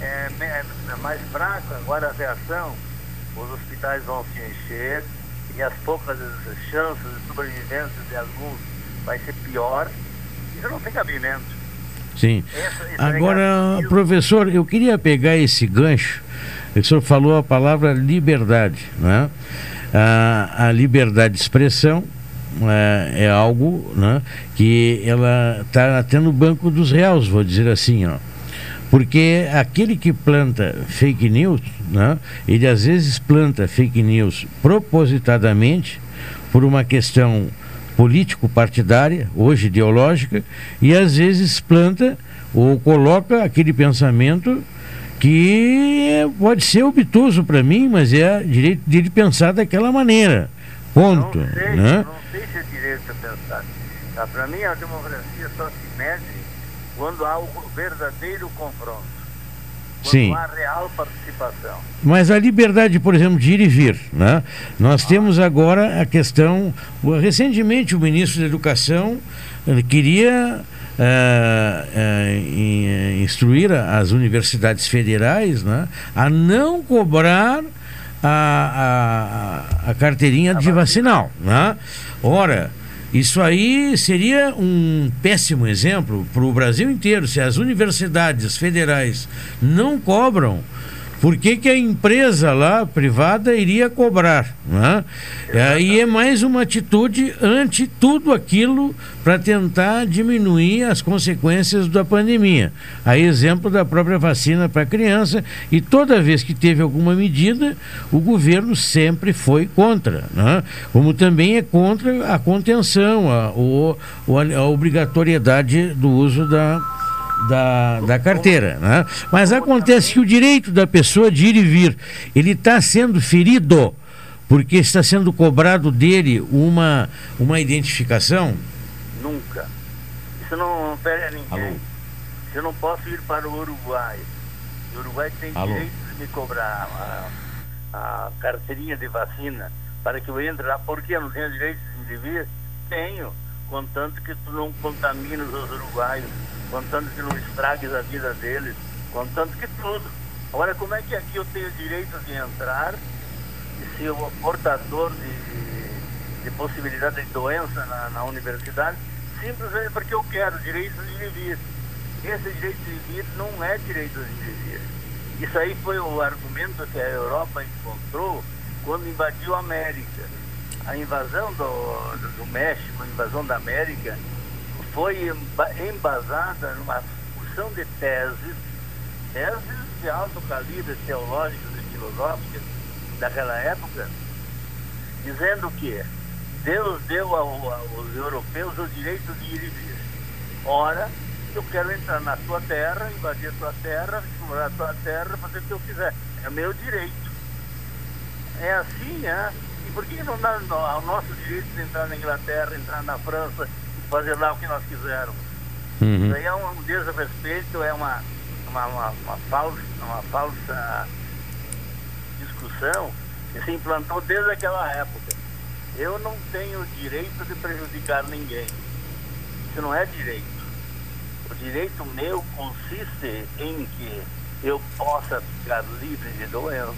é, é, é mais fraco agora a reação, os hospitais vão se encher e as poucas chances de sobrevivência de alguns vai ser pior. Isso não tem cabimento. Sim. Agora, professor, eu queria pegar esse gancho. O senhor falou a palavra liberdade, né? a, a liberdade de expressão é, é algo né, que ela está até no banco dos réus, vou dizer assim, ó. Porque aquele que planta fake news, né, ele às vezes planta fake news propositadamente por uma questão político-partidária, hoje ideológica, e às vezes planta ou coloca aquele pensamento que pode ser obtuso para mim, mas é direito dele pensar daquela maneira. Ponto. Não sei, né? não sei se é direito a pensar. Tá, para mim, a democracia só se mede quando há o verdadeiro confronto. Quando Sim. há real participação. Mas a liberdade, por exemplo, de ir e vir, né? Nós temos agora a questão, recentemente o ministro da Educação queria eh, eh, instruir as universidades federais né, a não cobrar a, a, a carteirinha de vacinal. Né? Ora, isso aí seria um péssimo exemplo para o Brasil inteiro. Se as universidades federais não cobram, por que, que a empresa lá, privada, iria cobrar? Né? Aí é mais uma atitude ante tudo aquilo para tentar diminuir as consequências da pandemia. A exemplo da própria vacina para criança, e toda vez que teve alguma medida, o governo sempre foi contra. Né? Como também é contra a contenção, a, a, a obrigatoriedade do uso da da, da carteira. Né? Mas acontece que o direito da pessoa de ir e vir, ele está sendo ferido porque está sendo cobrado dele uma, uma identificação? Nunca. Isso não pega a ninguém. Alô? Eu não posso ir para o Uruguai. O Uruguai tem Alô? direito de me cobrar a, a carteirinha de vacina para que eu entre lá. Por que eu não tenho direito de vir? Tenho, contanto que tu não contamines os uruguaios contando que não estragues a vida deles, contando que tudo. Agora, como é que aqui eu tenho direito de entrar e se o portador de, de possibilidade de doença na, na universidade, simplesmente porque eu quero direito de vir. Esse direito de vir não é direito de vir. Isso aí foi o argumento que a Europa encontrou quando invadiu a América. A invasão do, do, México, a invasão da América, foi emba- embasada numa porção de teses, teses de alto calibre teológicas e filosóficas daquela época, dizendo que Deus deu ao- aos europeus o direito de ir e vir. Ora, eu quero entrar na tua terra, invadir a tua terra, explorar a tua terra, fazer o que eu quiser. É meu direito. É assim, é? Por que não dá ao nosso direito de entrar na Inglaterra, entrar na França fazer lá o que nós quisermos? Uhum. Isso aí é um desrespeito, é uma, uma, uma, uma falsa, uma falsa discussão que se implantou desde aquela época. Eu não tenho direito de prejudicar ninguém. Isso não é direito. O direito meu consiste em que eu possa ficar livre de doença,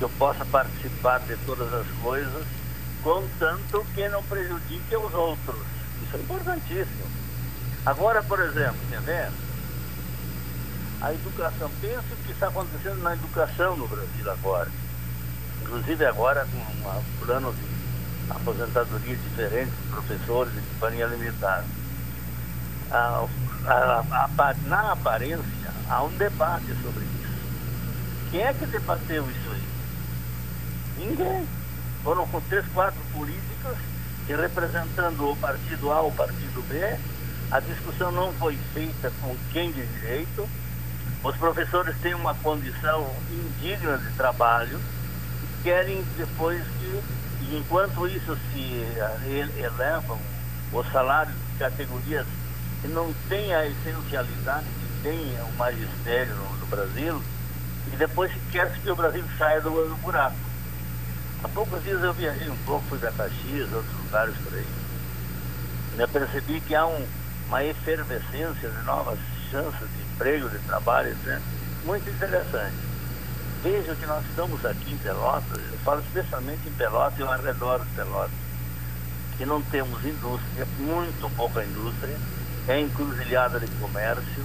que eu possa participar de todas as coisas, contanto que não prejudique os outros. Isso é importantíssimo. Agora, por exemplo, quer ver? A educação, pensa o que está acontecendo na educação no Brasil agora. Inclusive agora com um plano de aposentadoria diferente professores e companhia limitada. A, a, a- na aparência, há um debate sobre isso. Quem é que debateu isso aí? Ninguém. Foram com três, quatro políticos que representando o partido A ou o partido B, a discussão não foi feita com quem de direito. Os professores têm uma condição indigna de trabalho, querem depois que, enquanto isso se ele- elevam os salários de categorias que não têm a essencialidade que tem o magistério no, Brasil, e depois quer que o Brasil saia do buraco. Há poucos dias eu viajei um pouco, fui para Caxias, outros lugares por aí. Eu percebi que há um, uma efervescência de novas chances de emprego, de trabalho, etc. Muito interessante. Veja que nós estamos aqui em Pelotas, eu falo especialmente em Pelotas e ao redor de Pelotas, que não temos indústria, muito pouca indústria, é encruzilhada de comércio.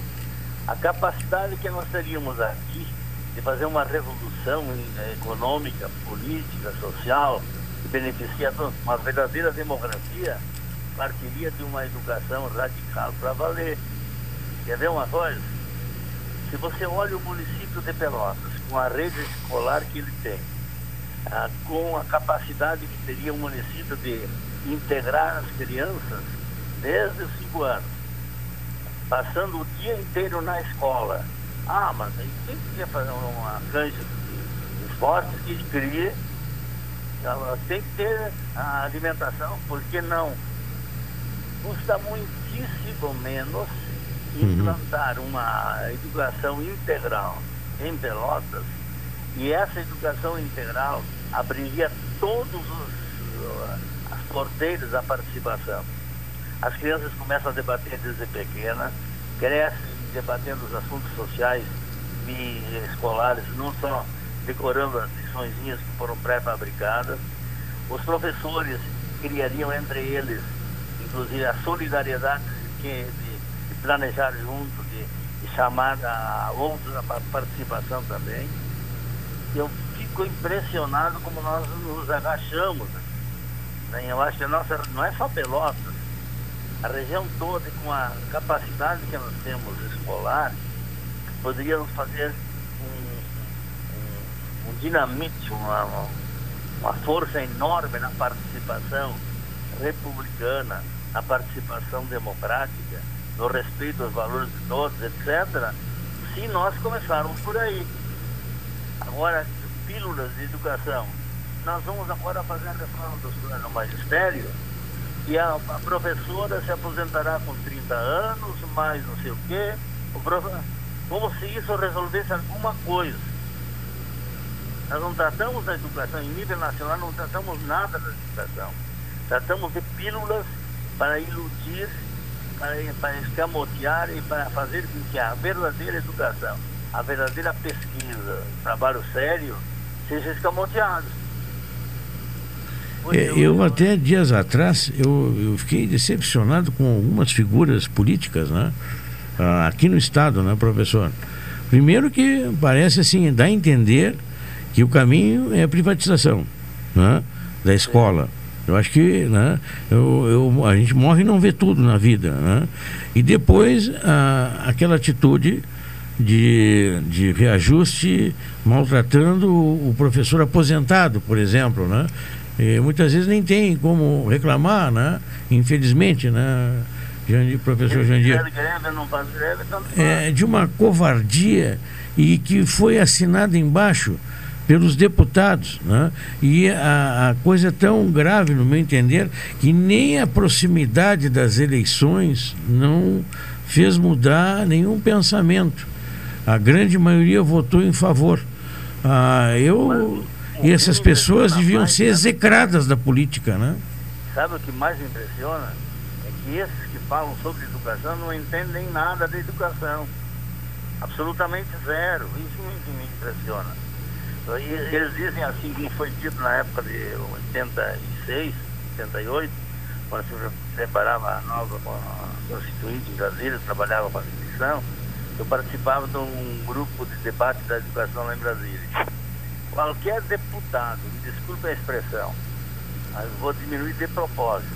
A capacidade que nós teríamos aqui de fazer uma revolução eh, econômica, política, social, que beneficia a uma verdadeira democracia, partiria de uma educação radical para valer. Quer ver uma coisa? Se você olha o município de Pelotas, com a rede escolar que ele tem, ah, com a capacidade que teria o município de integrar as crianças desde os cinco anos, passando o dia inteiro na escola. Ah, mas aí quem quer fazer uma canja de esportes que crie, ela tem que ter a alimentação, por que não? Custa muitíssimo menos implantar uma educação integral em Pelotas e essa educação integral abriria todos os as porteiras da participação. As crianças começam a debater desde pequena, crescem debatendo os assuntos sociais e escolares, não só decorando as liçõezinhas que foram pré-fabricadas. Os professores criariam entre eles, inclusive, a solidariedade que, de, de planejar junto, de, de chamar a outros a pa- participação também. Eu fico impressionado como nós nos agachamos. né? Eu acho que a nossa, não é só Pelotas, a região toda com a capacidade que nós temos escolar, poderíamos fazer um, um, um dinamite, uma, uma- força enorme na participação republicana, na participação democrática, no respeito aos valores de todos, etc., se nós começarmos por aí. Agora, pílulas de educação. Nós vamos agora fazer a reforma do magistério e a, a professora se aposentará com 30 anos, mais não sei o quê. O profe- Como se isso resolvesse alguma coisa. Nós não tratamos da educação em nível nacional, não tratamos nada da educação. Tratamos de pílulas para iludir, para, para escamotear e para fazer com que a verdadeira educação, a verdadeira pesquisa, trabalho sério, seja escamoteado. É, eu até dias atrás eu, eu fiquei decepcionado com algumas figuras políticas, né? Ah, aqui no estado, né, professor? Primeiro que parece assim, dá a entender que o caminho é a privatização né, da escola. Eu acho que né, eu, eu, a gente morre e não vê tudo na vida. Né? E depois a, aquela atitude de, de reajuste maltratando o, professor aposentado, por exemplo. Né? E muitas vezes nem tem como reclamar, né? infelizmente. Né? Jandir, professor Jandir. É, de uma covardia e que foi assinado embaixo pelos deputados. Né? E a, a, coisa é tão grave, no meu entender, que nem a proximidade das eleições não fez mudar nenhum pensamento. A grande maioria votou em favor. Ah, eu e essas pessoas deviam ser execradas da política, né? Sabe o que mais impressiona? É que esses que falam sobre educação não entendem nada da educação. Absolutamente zero. Isso me, me impressiona. E eles dizem assim, como foi dito na época de 86, 88, quando se preparava a nova constituinte em Brasília, trabalhava com a instituição, eu participava de um grupo de debate da educação lá em Brasília. Qualquer deputado, me desculpe a expressão, mas vou diminuir de propósito,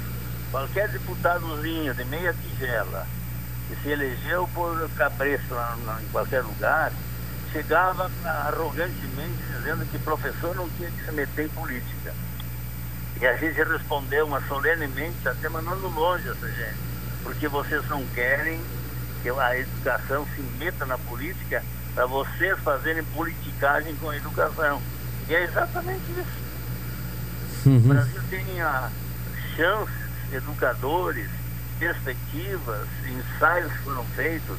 qualquer deputadozinho de meia tigela que se elegeu por cabresto em qualquer lugar, chegava arrogantemente dizendo que professor não tinha que se meter em política. E a gente respondeu uma solenemente, até mandando longe essa gente, porque vocês não querem que a educação se meta na política para vocês fazerem politicagem com a educação. E é exatamente isso. Uhum. O Brasil tem a chances, educadores, perspectivas, ensaios foram feitos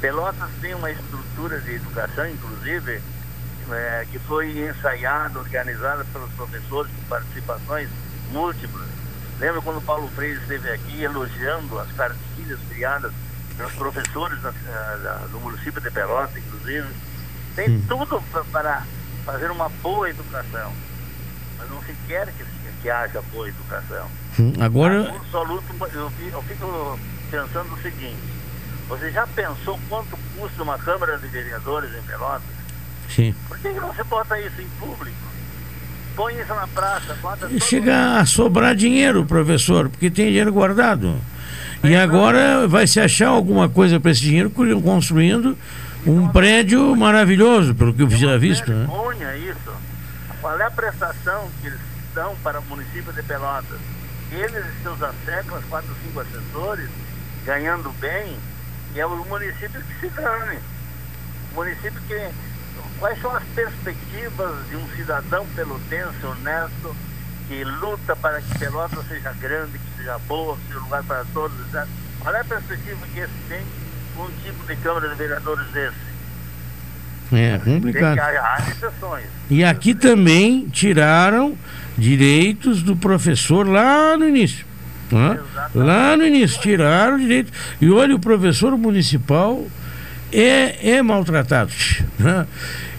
Pelotas tem uma estrutura de educação, inclusive, é, que foi ensaiada, organizada pelos professores com participações múltiplas. Lembra quando Paulo Freire esteve aqui elogiando as cartilhas criadas pelos professores da, da, do município de Pelotas, inclusive? Tem hum. tudo para fazer uma boa educação. Mas não se quer que, que haja boa educação. Hum, agora. Absoluto, eu, eu fico pensando o seguinte você já pensou quanto custa uma Câmara de Vereadores em Pelotas? Sim. Por que, que você bota isso em público? Põe isso na praça. Bota Chega a sobrar dinheiro, professor, porque tem dinheiro guardado. E agora vai se achar alguma coisa para esse dinheiro construindo um prédio maravilhoso, pelo que eu já visto. Né? isso. Qual é a prestação que eles dão para o município de Pelotas? Eles e seus asseclas, quatro, cinco assessores, ganhando bem, e é o município que se dane. O município que. Quais são as perspectivas de um cidadão pelotense honesto que luta para que Pelotas seja grande, seja boa, que seja lugar para todos? Etc. Qual é a perspectiva que esse tem com um tipo de Câmara de Vereadores desse? É complicado. E aqui também tiraram direitos do professor lá no início. Né? Lá no início, tiraram o direito. E olha, o professor municipal é, é maltratado. Né?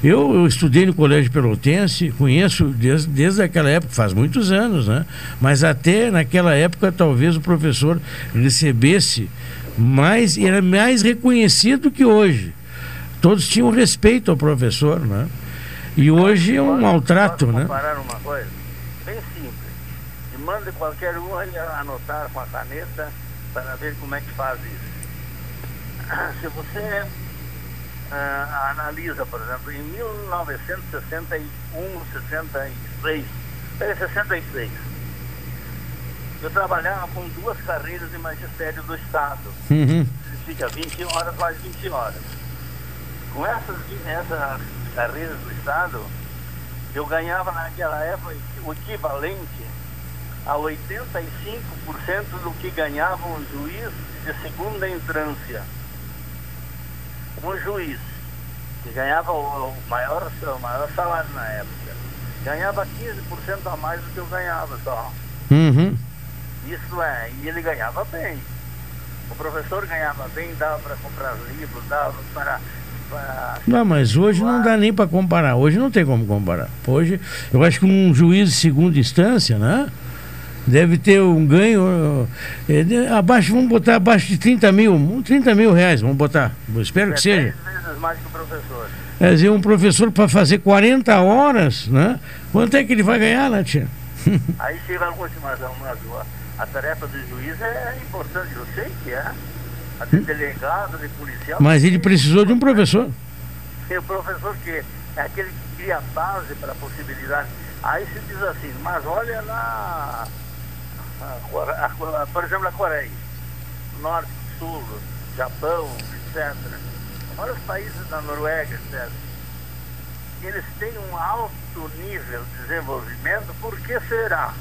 Eu, eu, estudei no Colégio Pelotense, conheço desde, desde aquela época, faz muitos anos, né? mas até naquela época talvez o professor recebesse mais, era mais reconhecido que hoje. Todos tinham respeito ao professor, né? E hoje é um maltrato, né? uma coisa? manda qualquer um anotar com a caneta para ver como é que faz isso. Se você uh, analisa, por exemplo, em 1961, 66, 66, eu trabalhava com duas carreiras de magistério do Estado. Uhum. Fica 20 horas mais 20 horas. Com essas, essas carreiras do Estado, eu ganhava naquela época o equivalente a 85% do que ganhava um juiz de segunda entrância. Um juiz que ganhava o maior, o maior salário na época, ganhava 15% a mais do que eu ganhava só. Uhum. Isso é, e ele ganhava bem. O professor ganhava bem, dava para comprar livros, dava para não, mas hoje não dá nem para comparar. Hoje não tem como comparar. Hoje, eu acho que um juiz de segunda instância, né? Deve ter um ganho de- abaixo, vamos botar abaixo de 30 mil, 30 mil reais, vamos botar. Eu espero que seja. Vezes mais que o professor. Quer dizer, um professor para fazer 40 horas, né? Quanto é que ele vai ganhar, né, tia? Aí chega a última, mas a tarefa do juiz é importante, eu sei que é. A de delegado, de policial. Mas ele precisou de um professor. Tem o professor que é aquele que cria a base para a possibilidade. Aí se diz assim, mas olha lá, a a por exemplo, a Coreia, Norte, Sul, Japão, etc. Vários países da Noruega, etc. Eles têm um alto nível de desenvolvimento, por que será?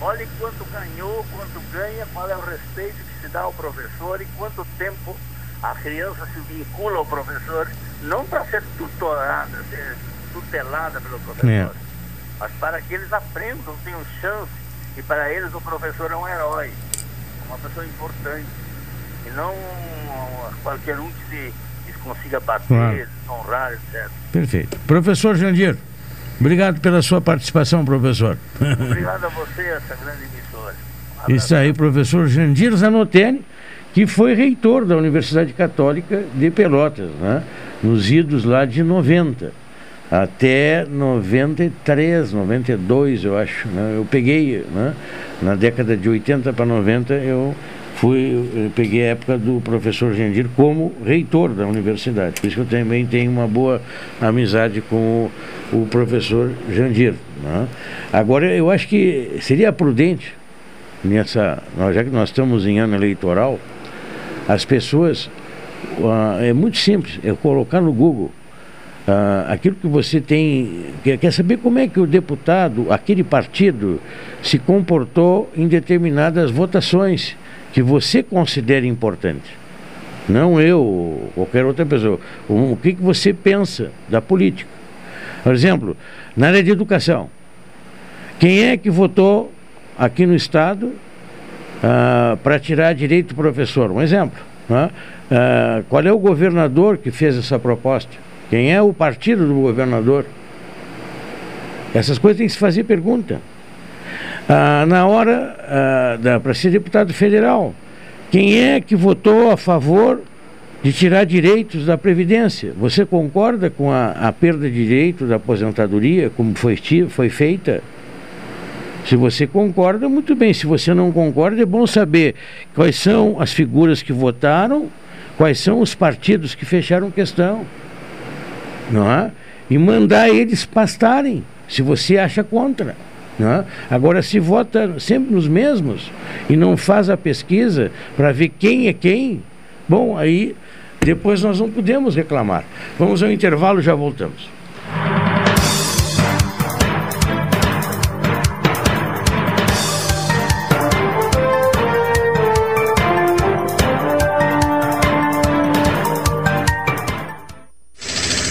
Olhe quanto ganhou, quanto ganha, qual é o respeito que se dá ao professor e quanto tempo a criança se vincula ao professor, não para ser tutorada, ser tutelada pelo professor, É. mas para que eles aprendam, tenham chance, e para eles o professor é um herói, uma pessoa importante, e não qualquer um que se que consiga bater, Claro. honrar, etc. Perfeito. Professor Jandir, obrigado pela sua participação, professor. Obrigado a você, essa grande emissora. Isso aí, professor Jandir Zanotelli, que foi reitor da Universidade Católica de Pelotas, né? nos idos lá de 90 até 93, 92, eu acho. Né? Eu peguei, né? na década de 80 para 90, eu fui, eu peguei a época do professor Jandir como reitor da universidade. Por isso que eu também tenho uma boa amizade com o, o professor Jandir. né? Agora, eu acho que seria prudente nessa, já que nós estamos em ano eleitoral, as pessoas, ah, é muito simples, é colocar no Google ah, aquilo que você tem, quer, saber como é que o deputado, aquele partido, se comportou em determinadas votações que você considera importante. Não eu qualquer outra pessoa. O, o que, que você pensa da política? Por exemplo, na área de educação, quem é que votou aqui no Estado para tirar direito do professor? Um exemplo. né? Ah, qual é o governador que fez essa proposta? Quem é o partido do governador? Essas coisas tem que se fazer pergunta. Ah, na hora para ser deputado federal, quem é que votou a favor de tirar direitos da Previdência? Você concorda com a, a perda de direito da aposentadoria, como foi, foi feita? Se você concorda, muito bem. Se você não concorda, é bom saber quais são as figuras que votaram, quais são os partidos que fecharam questão. Não é? E mandar eles pastarem, se você acha contra. Não é? Agora, se vota sempre nos mesmos e não faz a pesquisa para ver quem é quem, bom, aí depois nós não podemos reclamar. Vamos ao intervalo, já voltamos.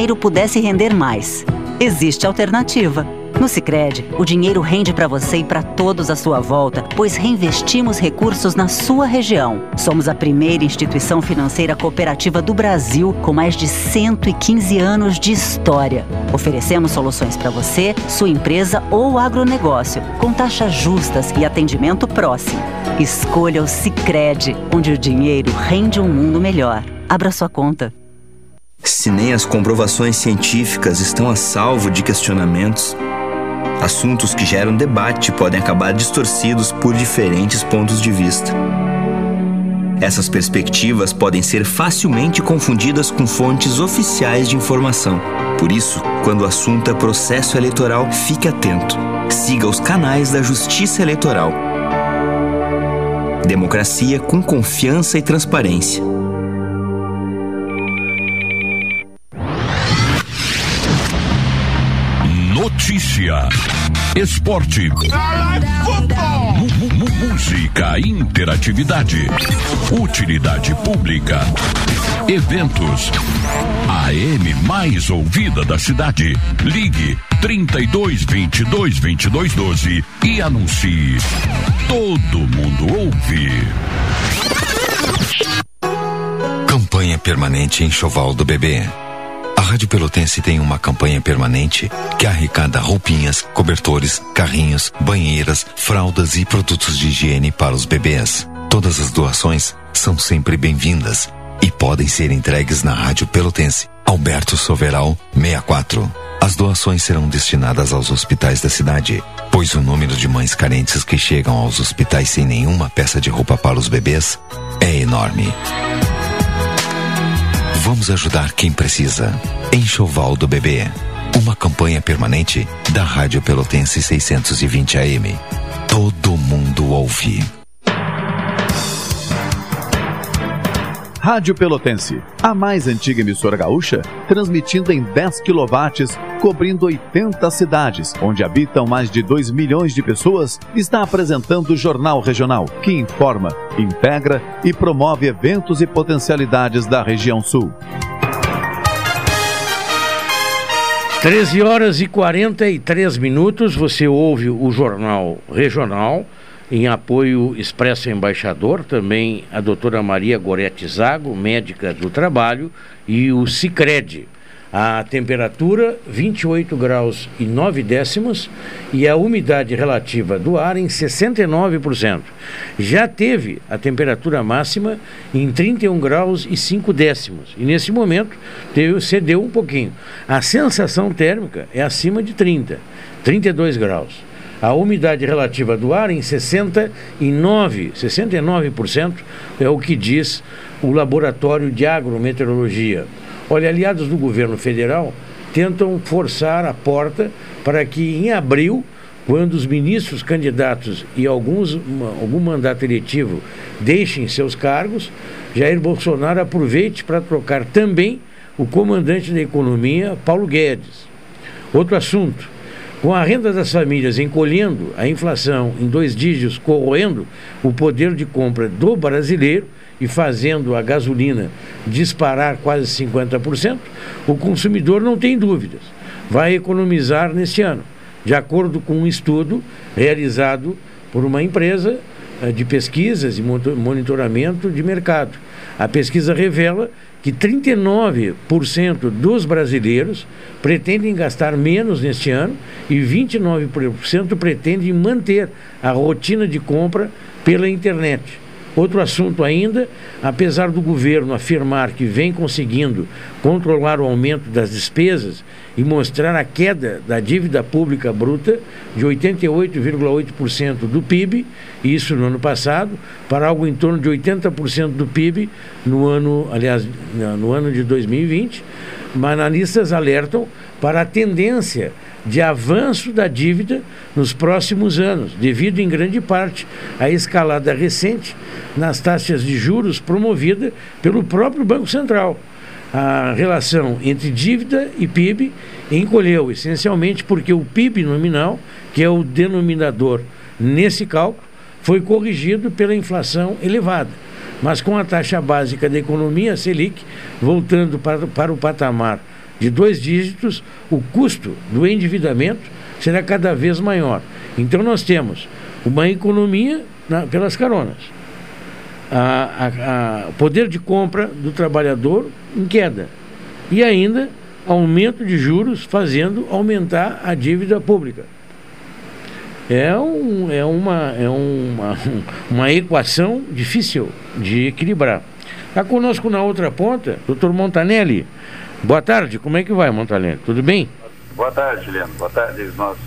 dinheiro pudesse render mais? Existe alternativa. No Sicredi, o dinheiro rende para você e para todos à sua volta, pois reinvestimos recursos na sua região. Somos a primeira instituição financeira cooperativa do Brasil com mais de 115 anos de história. Oferecemos soluções para você, sua empresa ou agronegócio, com taxas justas e atendimento próximo. Escolha o Sicredi, onde o dinheiro rende um mundo melhor. Abra sua conta. Se nem as comprovações científicas estão a salvo de questionamentos, assuntos que geram debate podem acabar distorcidos por diferentes pontos de vista. Essas perspectivas podem ser facilmente confundidas com fontes oficiais de informação. Por isso, quando o assunto é processo eleitoral, fique atento. Siga os canais da Justiça Eleitoral. Democracia com confiança e transparência. Notícia. Esporte. Música, interatividade. Utilidade pública. Eventos. A AM mais ouvida da cidade. Ligue 32 22 22 12 e anuncie. Todo mundo ouve. Campanha permanente enxoval do bebê. A Rádio Pelotense tem uma campanha permanente que arrecada roupinhas, cobertores, carrinhos, banheiras, fraldas e produtos de higiene para os bebês. Todas as doações são sempre bem-vindas e podem ser entregues na Rádio Pelotense. Alberto Soveral, 64. As doações serão destinadas aos hospitais da cidade, pois o número de mães carentes que chegam aos hospitais sem nenhuma peça de roupa para os bebês é enorme. Vamos ajudar quem precisa. Enxoval do Bebê. Uma campanha permanente da Rádio Pelotense 620 AM. Todo mundo ouve. Rádio Pelotense, a mais antiga emissora gaúcha, transmitindo em 10 kW, cobrindo 80 cidades, onde habitam mais de 2 milhões de pessoas, está apresentando o Jornal Regional, que informa, integra e promove eventos e potencialidades da região sul. 13 horas e 43 minutos, você ouve o Jornal Regional, em apoio Expresso Embaixador, também a doutora Maria Gorete Zago, médica do trabalho, e o Cicred. A temperatura 28 graus e 9 décimos e a umidade relativa do ar em 69%. Já teve a temperatura máxima em 31 graus e 5 décimos e nesse momento teve, cedeu um pouquinho. A sensação térmica é acima de 30, 32 graus. A umidade relativa do ar em 69, 69% é o que diz o Laboratório de Agrometeorologia. Olha, aliados do governo federal tentam forçar a porta para que em abril, quando os ministros candidatos e alguns, algum mandato eletivo deixem seus cargos, Jair Bolsonaro aproveite para trocar também o comandante da economia, Paulo Guedes. Outro assunto. Com a renda das famílias encolhendo, a inflação em dois dígitos corroendo o poder de compra do brasileiro e fazendo a gasolina disparar quase 50%, o consumidor não tem dúvidas, vai economizar neste ano, de acordo com um estudo realizado por uma empresa eh, de pesquisas e monito- monitoramento de mercado. A pesquisa revela que 39% dos brasileiros pretendem gastar menos neste ano e 29% pretendem manter a rotina de compra pela internet. Outro assunto ainda, apesar do governo afirmar que vem conseguindo controlar o aumento das despesas e mostrar a queda da dívida pública bruta de 88,8% do PIB, isso no ano passado, para algo em torno de 80% do PIB no ano, aliás, no ano de 2020, mas analistas alertam para a tendência de avanço da dívida nos próximos anos, devido em grande parte à escalada recente nas taxas de juros promovida pelo próprio Banco Central. A relação entre dívida e PIB encolheu, essencialmente porque o PIB nominal, que é o denominador nesse cálculo, foi corrigido pela inflação elevada. Mas com a taxa básica da economia, Selic, voltando para, para o patamar de dois dígitos, o custo do endividamento será cada vez maior. Então nós temos uma economia na- pelas caronas. O poder de compra do trabalhador em queda. E ainda aumento de juros fazendo aumentar a dívida pública. É, um, é, uma, é uma, uma equação difícil de equilibrar. Está conosco na outra ponta, doutor Montanelli. Boa tarde, como é que vai, Montanelli? Tudo bem? Boa tarde, Juliano. Boa tarde aos nossos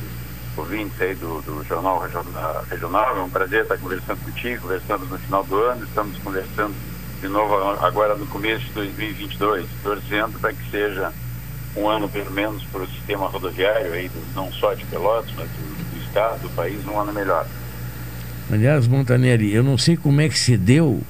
ouvintes aí do, do Jornal Regional. É um prazer estar conversando contigo, conversando no final do ano. Estamos conversando de novo agora no começo de 2022, torcendo para que seja um ano, pelo menos, para o sistema rodoviário, aí, não só de Pelotas, mas do, do Estado, do país, um ano melhor. Aliás, Montanelli, eu não sei como é que se deu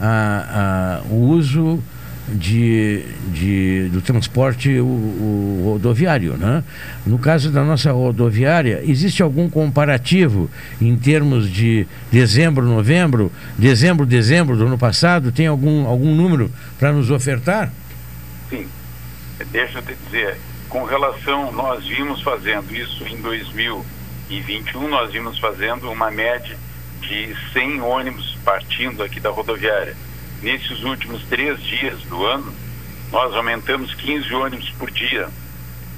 a, a- o uso de, de- do transporte o, o rodoviário. Né? No caso da nossa rodoviária, existe algum comparativo em termos de dezembro, novembro, dezembro, dezembro do ano passado? Tem algum, algum número para nos ofertar? Sim, deixa eu te dizer, com relação, nós vimos fazendo isso em 2021, nós vimos fazendo uma média de 100 ônibus partindo aqui da rodoviária. Nesses últimos três dias do ano, nós aumentamos 15 ônibus por dia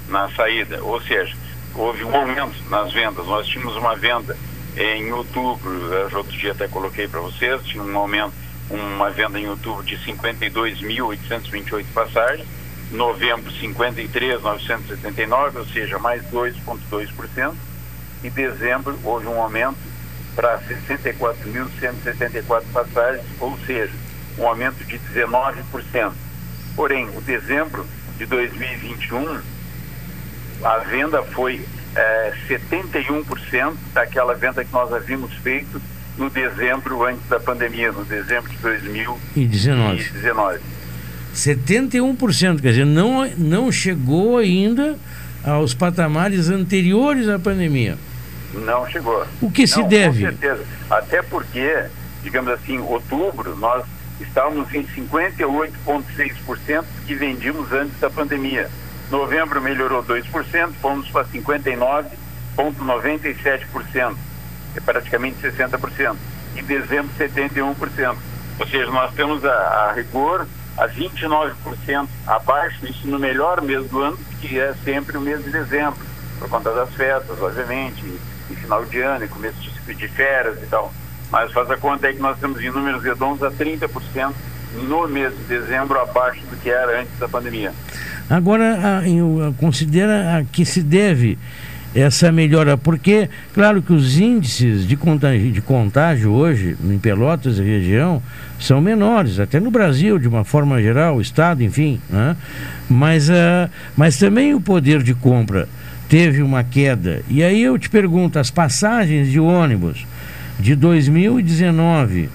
na saída, ou seja, houve um aumento nas vendas. Nós tínhamos uma venda em outubro, eu outro dia até coloquei para vocês, tinha um aumento, uma venda em outubro de 52.828 passagens, novembro 53.979, ou seja, mais 2,2%, e dezembro houve um aumento para 64.174 passagens, ou seja, um aumento de 19%. Porém, o dezembro de 2021, a venda foi eh, 71% daquela venda que nós havíamos feito no dezembro antes da pandemia, no dezembro de 2019. 19. 71%, quer dizer, não, não chegou ainda aos patamares anteriores à pandemia. Não chegou. O que se Não, deve? Com certeza. Até porque, digamos assim, outubro, nós estávamos em 58,6% que vendíamos antes da pandemia. Novembro melhorou 2%, fomos para 59,97%, é praticamente 60%. E dezembro, 71%. Ou seja, nós temos a, a rigor a 29% abaixo, isso no melhor mês do ano, que é sempre o mês de dezembro, por conta das festas, obviamente, e final de ano, e começo de, de férias e tal. Mas faz a conta aí que nós estamos em números redondos a 30% no mês de dezembro abaixo do que era antes da pandemia. Agora, considera que se deve essa melhora, porque, claro que os índices de contágio, de contágio hoje, em Pelotas e região, são menores, até no Brasil, de uma forma geral, o Estado, enfim. Né? Mas, ah, mas também o poder de compra teve uma queda. E aí eu te pergunto, as passagens de ônibus de 2019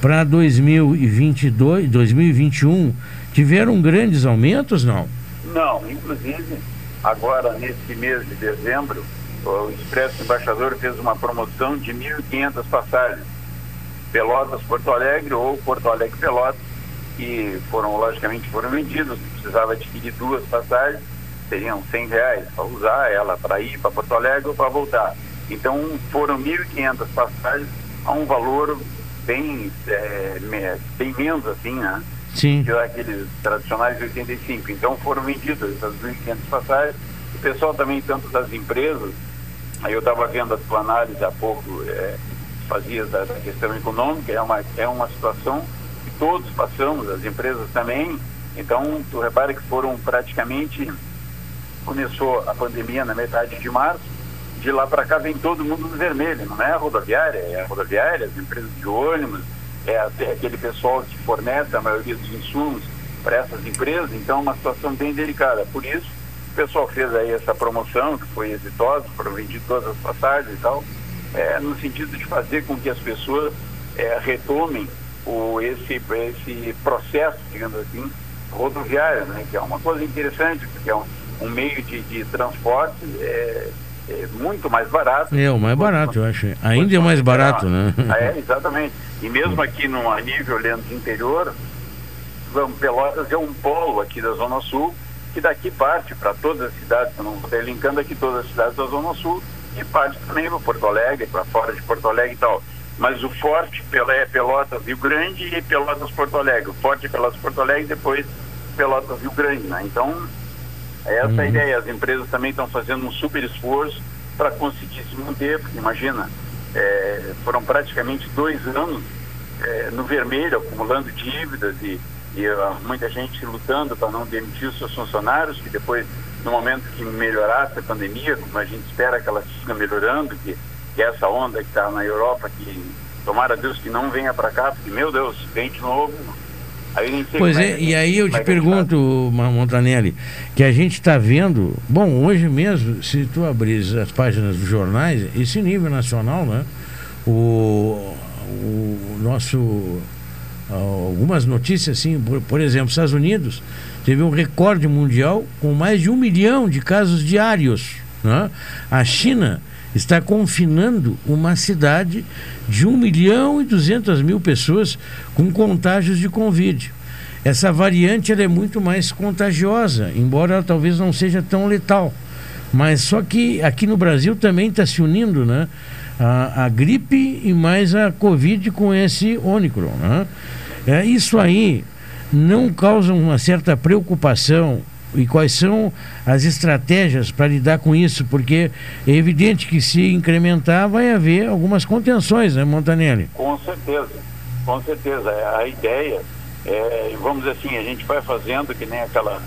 para 2022, 2021 tiveram grandes aumentos, não? Não, inclusive, agora nesse mês de dezembro, o Expresso Embaixador fez uma promoção de 1.500 passagens. Pelotas, Porto Alegre ou Porto Alegre, Pelotas, que foram, logicamente, foram vendidos. Precisava adquirir duas passagens, seriam 100 reais para usar ela para ir para Porto Alegre ou para voltar. Então foram 1.500 passagens a um valor bem, é, bem menos assim, né? Sim. Que aqueles tradicionais de 85. Então foram vendidas essas 1.500 passagens. O pessoal também, tanto das empresas, aí eu estava vendo a tua análise há pouco, é, fazia da, da questão econômica, é uma, é uma situação que todos passamos, as empresas também. Então, tu repara que foram praticamente começou a pandemia na metade de março, de lá para cá vem todo mundo no vermelho, não é a rodoviária, é a rodoviária, as empresas de ônibus, é até aquele pessoal que fornece a maioria dos insumos para essas empresas, então é uma situação bem delicada. Por isso, o pessoal fez aí essa promoção, que foi exitosa, foram vendidas todas as passagens e tal, é, no sentido de fazer com que as pessoas é, retomem o, esse, esse processo, digamos assim, rodoviário, né, que é uma coisa interessante, porque é um, um meio de, de transporte é, é muito mais barato. É, o mais barato, eu acho. Ainda é mais barato, né? Ah, É, exatamente. E mesmo aqui no nível olhando do interior, vamos, Pelotas é um polo aqui da Zona Sul, que daqui parte para todas as cidades, eu não estou linkando aqui todas as cidades da Zona Sul, e parte também para Porto Alegre, para fora de Porto Alegre e tal. Mas o forte é Pelotas Rio Grande e Pelotas Porto Alegre. O forte é Pelotas Porto Alegre e depois Pelotas Rio Grande, né? Então, é essa a ideia. As empresas também estão fazendo um super esforço para conseguir se manter, porque imagina, é, foram praticamente dois anos é, no vermelho, acumulando dívidas e, e ah, muita gente lutando para não demitir os seus funcionários, que depois no momento que melhorasse a pandemia, como a gente espera que ela siga melhorando, que, que essa onda que está na Europa, que tomara Deus que não venha para cá, porque, meu Deus, vem de novo, Pois é, que- e aí eu te é pergunto, Montanelli, que a gente está vendo, bom, hoje mesmo, se tu abris as páginas dos jornais, esse nível nacional, né? O, o nosso. Algumas notícias, assim, por, por exemplo, Estados Unidos teve um recorde mundial com mais de um milhão de casos diários. Né? A China está confinando uma cidade de 1 milhão e 200 mil pessoas com contágios de Covid. Essa variante é muito mais contagiosa, embora ela talvez não seja tão letal. Mas só que aqui no Brasil também está se unindo né, a, a gripe e mais a Covid com esse Ômicron. Né? É, isso aí não causa uma certa preocupação e quais são as estratégias para lidar com isso? Porque é evidente que se incrementar vai haver algumas contenções, né, Montanelli? Com certeza, com certeza. A a ideia é, vamos dizer assim, a gente vai fazendo que nem aquela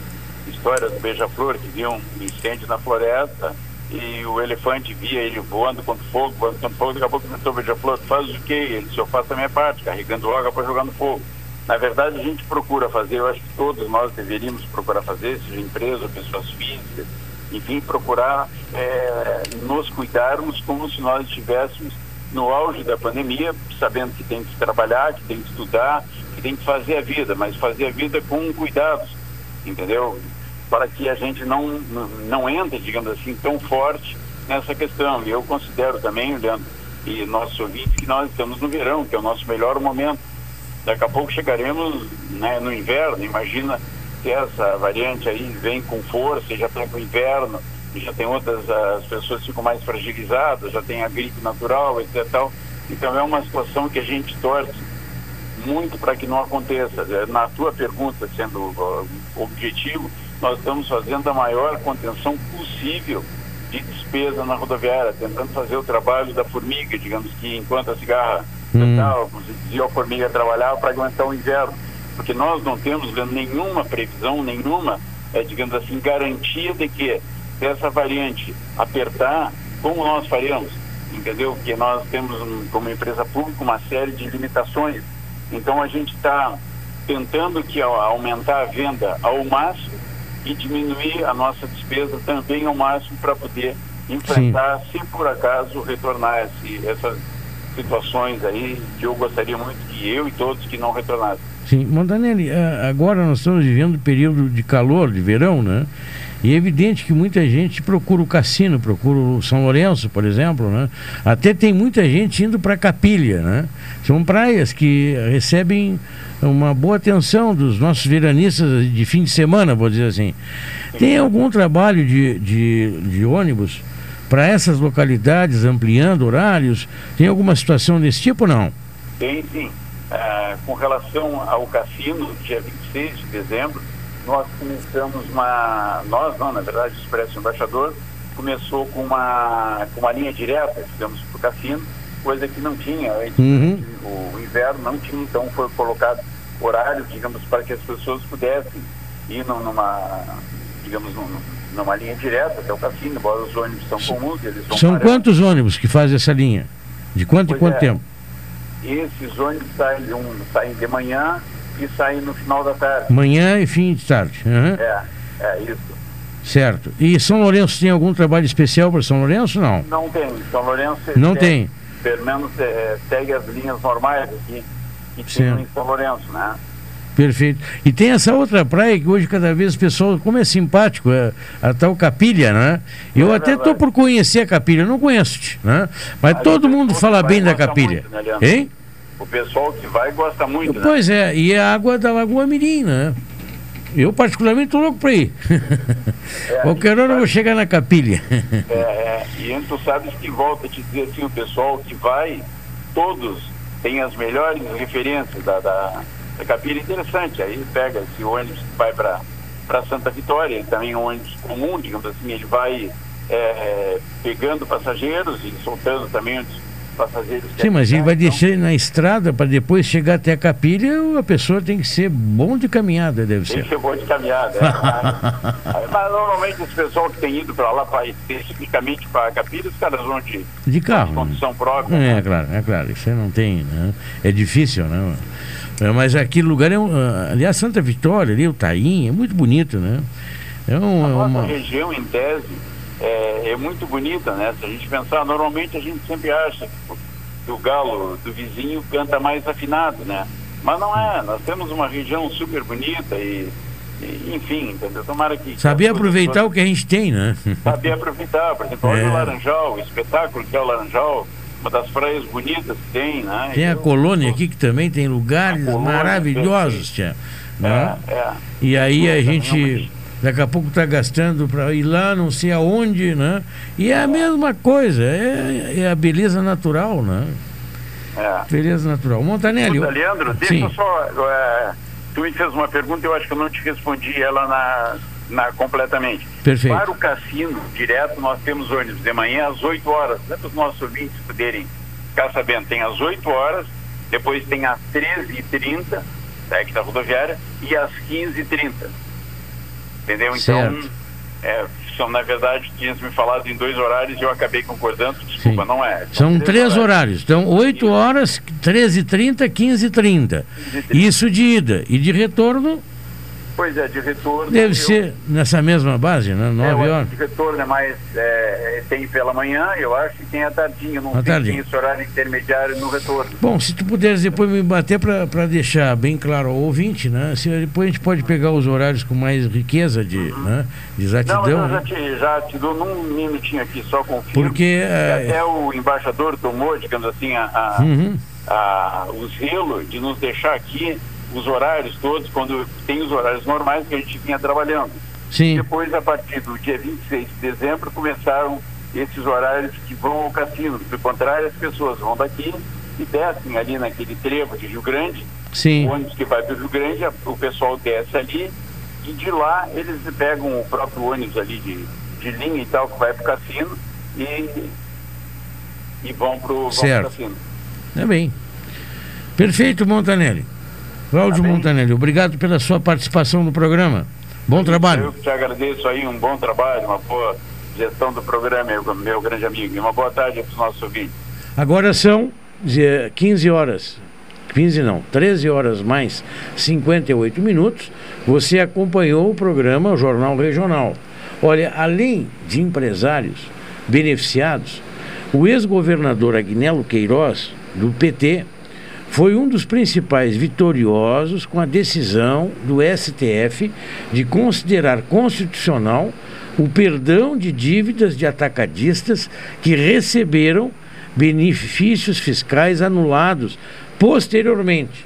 história do beija-flor que viu um incêndio na floresta e o elefante via ele voando contra o fogo, voando contra o fogo, daqui a pouco começou o beija-flor, faz o quê? Ele eu faço a minha parte, carregando água para jogar no fogo. Na verdade, a gente procura fazer, eu acho que todos nós deveríamos procurar fazer, seja empresa, pessoas físicas, enfim, procurar é, nos cuidarmos como se nós estivéssemos no auge da pandemia, sabendo que tem que trabalhar, que tem que estudar, que tem que fazer a vida, mas fazer a vida com cuidados, entendeu? Para que a gente não, não, entre, digamos assim, tão forte nessa questão. E eu considero também, Leandro, e nossos ouvintes, que nós estamos no verão, que é o nosso melhor momento. Daqui a pouco chegaremos né, no inverno, imagina se essa variante aí vem com força, e já está o inverno, já tem outras, as pessoas ficam mais fragilizadas, já tem a gripe natural, etc. Tal. Então é uma situação que a gente torce muito para que não aconteça. Eh, Na tua pergunta, sendo objetivo, nós estamos fazendo a maior contenção possível de despesa na rodoviária, tentando fazer o trabalho da formiga, digamos que enquanto a cigarra Hum. dizia a formiga trabalhava para aguentar o inverno, porque nós não temos nenhuma previsão, nenhuma, eh, digamos assim, garantia de que se essa variante apertar, como nós faremos, entendeu? Porque nós temos, como empresa pública, uma série de limitações. Então a gente está tentando que aumentar a venda ao máximo e diminuir a nossa despesa também ao máximo para poder enfrentar, se por acaso retornar esse, essas situações aí que eu gostaria muito que eu e todos que não retornassem. Sim, Montanelli, ah, agora nós estamos vivendo um período de calor, de verão, né? E é evidente que muita gente procura o cassino, procura o São Lourenço, por exemplo, né? Até tem muita gente indo para Capilha, né? São praias que recebem uma boa atenção dos nossos veranistas de fim de semana, vou dizer assim. Tem algum trabalho de, de, de ônibus para essas localidades, ampliando horários? Tem alguma situação desse tipo ou não? Tem sim. Ah, com relação ao cassino, dia 26 de dezembro, nós começamos uma. Nós não, na verdade, o Expresso Embaixador começou com uma, com uma linha direta, digamos, para o cassino, coisa que não tinha. Uhum. O inverno não tinha, então foi colocado horário, digamos, para que as pessoas pudessem ir num- numa, digamos, num- numa linha direta até o cassino, embora os ônibus são comuns, eles vão São parando. quantos ônibus que fazem essa linha? De quanto em quanto é. tempo? Esses ônibus saem, um, saem de manhã e saem no final da tarde. Manhã e fim de tarde. Aham. É, é isso. Certo. E São Lourenço tem algum trabalho especial para São Lourenço? Não. Não tem. São Lourenço Não segue- tem. Pelo menos é, segue as linhas normais aqui que tinham em São Lourenço, né? Perfeito. E tem essa outra praia que hoje cada vez o pessoal, como é simpático, é a tal Capilha, né? Eu até estou por conhecer a Capilha, não conheço, né? Mas todo mundo fala bem da Capilha. Muito, né? Hein? O pessoal que vai gosta muito, né? Pois é, e é a água da Lagoa Mirim, né? Eu particularmente estou louco para ir. Qualquer hora eu vou chegar na Capilha. É, é, e tu sabes que volta a te dizer assim, o pessoal que vai, todos têm as melhores referências da, da, da capilha interessante. Aí pega esse ônibus que vai para Santa Vitória, ele também é um ônibus comum, digamos assim, ele vai é, pegando passageiros e soltando também passageiros Sim, mas ele vai então- deixar ele na estrada para depois chegar até a capilha, a pessoa tem que ser bom de caminhada, deve Tem ser. que ser bom de caminhada. é. mas, mas normalmente esse pessoal que tem ido para lá, pra, especificamente para Capira, os caras vão de, De carro. condição própria. É, claro, é claro. Isso aí não tem, né? É difícil, né? É, Mas aquele lugar é um. ah, Aliás, Santa Vitória, ali, o Taim, é muito bonito, né? É um- é A uma. nossa região, em tese, é, é muito bonita, né? Se a gente pensar, normalmente a gente sempre acha que o galo do vizinho canta mais afinado, né? Mas não é, nós temos uma região super bonita e, e, enfim, entendeu? Tomara que... Saber aproveitar o que a gente tem, né? saber aproveitar. Por exemplo, olha É. o Laranjal, o espetáculo que é o Laranjal, uma das praias bonitas que tem, né? Tem a Então, colônia aqui que também tem lugares maravilhosos, tia. Né? É, é. E aí a gente daqui a pouco está gastando para ir lá, não sei aonde, né? E é a mesma coisa, é, é a beleza natural, né? É. Beleza natural. Montanelli. Escuta, Leandro, deixa Sim. eu só. é, tu me fez uma pergunta, eu acho que eu não te respondi ela na, na- completamente. Perfeito. Para o cassino, direto, nós temos ônibus de manhã às 8 horas. Né, para os nossos ouvintes poderem ficar sabendo, tem às 8 horas, depois tem às 13h30, da da rodoviária, e às 15h30. Entendeu? Então, Certo. é, são, na verdade, tinhas me falado em dois horários e eu acabei concordando. Desculpa, não é. São três horários. Então, 8 horas, 13h30, 15h30. Isso de ida. E de retorno Pois é, de retorno. deve eu- ser nessa mesma base, né? É, 9 o horas. de retorno é mais. é, tem pela manhã, eu acho, e tem a tardinha. Não A tem esse horário intermediário no retorno. Bom, se tu puderes depois me bater para deixar bem claro ao ouvinte, né? Se depois a gente pode pegar os horários com mais riqueza de, né? de Não, mas exatidão. eu já né? te, já te dou num minutinho aqui, só confirmo. Porque, que é- Até o embaixador tomou, digamos assim, a, a, Uhum. a- o zelo de nos deixar aqui os horários todos, quando tem os horários normais que a gente vinha trabalhando. Sim. Depois, a partir do dia 26 de dezembro, começaram esses horários que vão ao cassino. Do contrário, as pessoas vão daqui e descem ali naquele trevo de Rio Grande. Sim. O ônibus que vai para o Rio Grande, o pessoal desce ali e de lá eles pegam o próprio ônibus ali de, de linha e tal, que vai para o cassino e, e vão para o Certo. cassino. Tá bem. Perfeito, Montanelli. Cláudio Montanelli, obrigado pela sua participação no programa. Bom trabalho. Eu que te agradeço aí, um bom trabalho, uma boa gestão do programa, meu, meu grande amigo. E uma boa tarde para os nossos ouvintes. Agora são eh, 15 horas. 15 não, 13 horas mais 58 minutos. Você acompanhou o programa o Jornal Regional. Olha, além de empresários beneficiados, o ex-governador Agnello Queiroz, do PT, foi um dos principais vitoriosos com a decisão do STF de considerar constitucional o perdão de dívidas de atacadistas que receberam benefícios fiscais anulados posteriormente.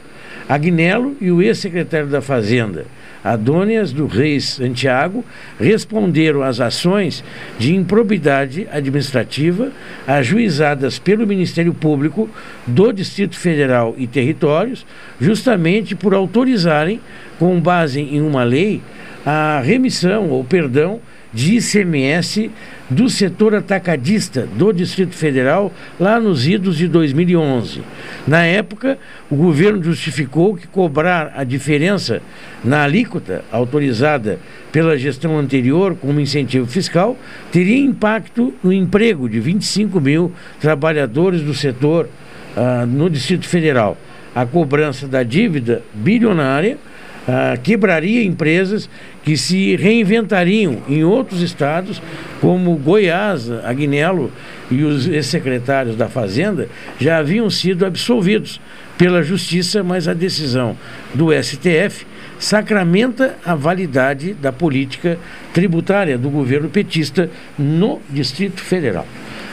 Agnello e o ex-secretário da Fazenda, Adônias do Reis Santiago, responderam às ações de improbidade administrativa ajuizadas pelo Ministério Público do Distrito Federal e Territórios, justamente por autorizarem, com base em uma lei, a remissão ou perdão de ICMS do setor atacadista do Distrito Federal lá nos idos de 2011. Na época, o governo justificou que cobrar a diferença na alíquota autorizada pela gestão anterior como incentivo fiscal teria impacto no emprego de 25 mil trabalhadores do setor ah, no Distrito Federal. A cobrança da dívida bilionária ah, quebraria empresas que se reinventariam em outros estados, como Goiás, Agnello e os ex-secretários da Fazenda já haviam sido absolvidos pela Justiça, mas a decisão do STF sacramenta a validade da política tributária do governo petista no Distrito Federal.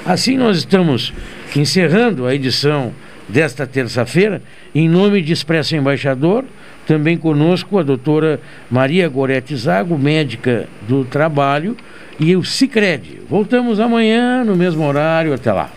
Assim, nós estamos encerrando a edição desta terça-feira, em nome de Expresso Embaixador, também conosco a doutora Maria Gorete Zago, médica do trabalho, e o Cicred. Voltamos amanhã no mesmo horário. Até lá.